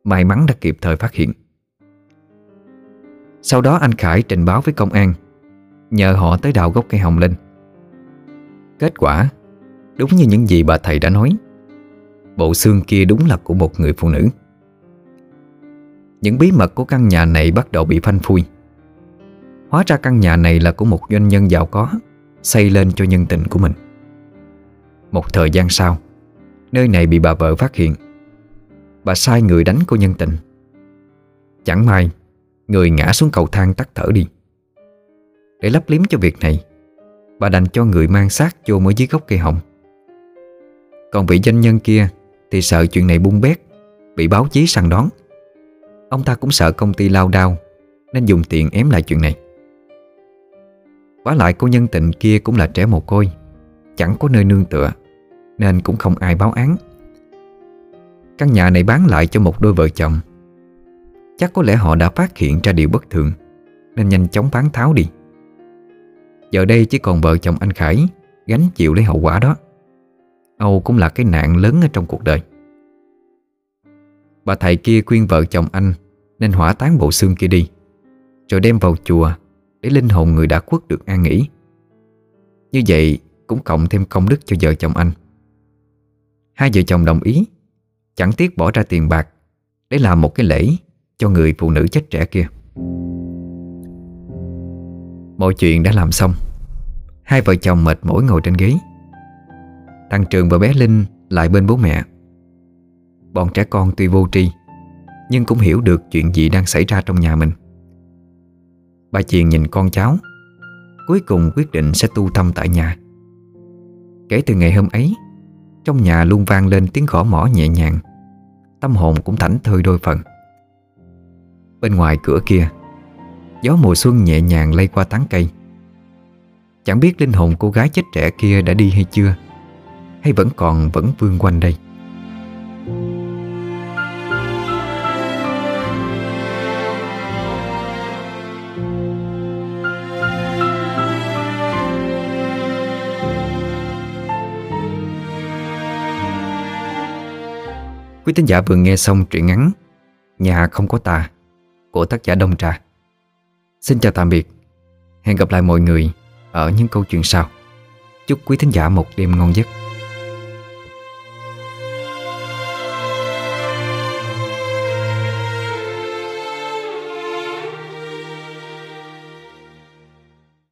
May mắn đã kịp thời phát hiện. Sau đó anh Khải trình báo với công an Nhờ họ tới đào gốc cây hồng lên. Kết quả, Đúng như những gì bà thầy đã nói, Bộ xương kia đúng là của một người phụ nữ. Những bí mật của căn nhà này bắt đầu bị phanh phui. Hóa ra căn nhà này là của một doanh nhân giàu có, Xây lên cho nhân tình của mình. Một thời gian sau, Nơi này bị bà vợ phát hiện. Bà sai người đánh cô nhân tình. Chẳng may, Người ngã xuống cầu thang tắt thở đi. Để lấp liếm cho việc này. Bà đành cho người mang xác vô mới dưới gốc cây hồng. Còn vị doanh nhân kia Thì sợ chuyện này bung bét, Bị báo chí săn đón. Ông ta cũng sợ công ty lao đao, Nên dùng tiền ém lại chuyện này. Quá lại cô nhân tình kia cũng là trẻ mồ côi, Chẳng có nơi nương tựa, Nên cũng không ai báo án. Căn nhà này bán lại cho một đôi vợ chồng. Chắc có lẽ họ đã phát hiện ra điều bất thường, Nên nhanh chóng bán tháo đi. Giờ đây chỉ còn vợ chồng anh Khải, Gánh chịu lấy hậu quả đó. Âu cũng là cái nạn lớn ở trong cuộc đời. Bà thầy kia khuyên vợ chồng anh Nên hỏa tán bộ xương kia đi, Rồi đem vào chùa Để linh hồn người đã khuất được an nghỉ. Như vậy cũng cộng thêm công đức cho vợ chồng anh. Hai vợ chồng đồng ý, Chẳng tiếc bỏ ra tiền bạc Để làm một cái lễ Cho người phụ nữ chết trẻ kia. Mọi chuyện đã làm xong. Hai vợ chồng mệt mỏi ngồi trên ghế. Thằng Trường và bé Linh lại bên bố mẹ. Bọn trẻ con tuy vô tri, Nhưng cũng hiểu được chuyện gì đang xảy ra trong nhà mình. Bà Chiền nhìn con cháu, Cuối cùng quyết định sẽ tu tâm tại nhà. Kể từ ngày hôm ấy, Trong nhà luôn vang lên tiếng gõ mỏ nhẹ nhàng, Tâm hồn cũng thảnh thơi đôi phần. Bên ngoài cửa kia Gió mùa xuân nhẹ nhàng lay qua tán cây Chẳng biết linh hồn cô gái chết trẻ kia đã đi hay chưa, Hay vẫn còn, vẫn vương quanh đây Quý tín giả vừa nghe xong truyện ngắn, Nhà không có tà của tác giả Đông Trà. Xin chào tạm biệt. Hẹn gặp lại mọi người ở những câu chuyện sau. Chúc quý thính giả một đêm ngon giấc.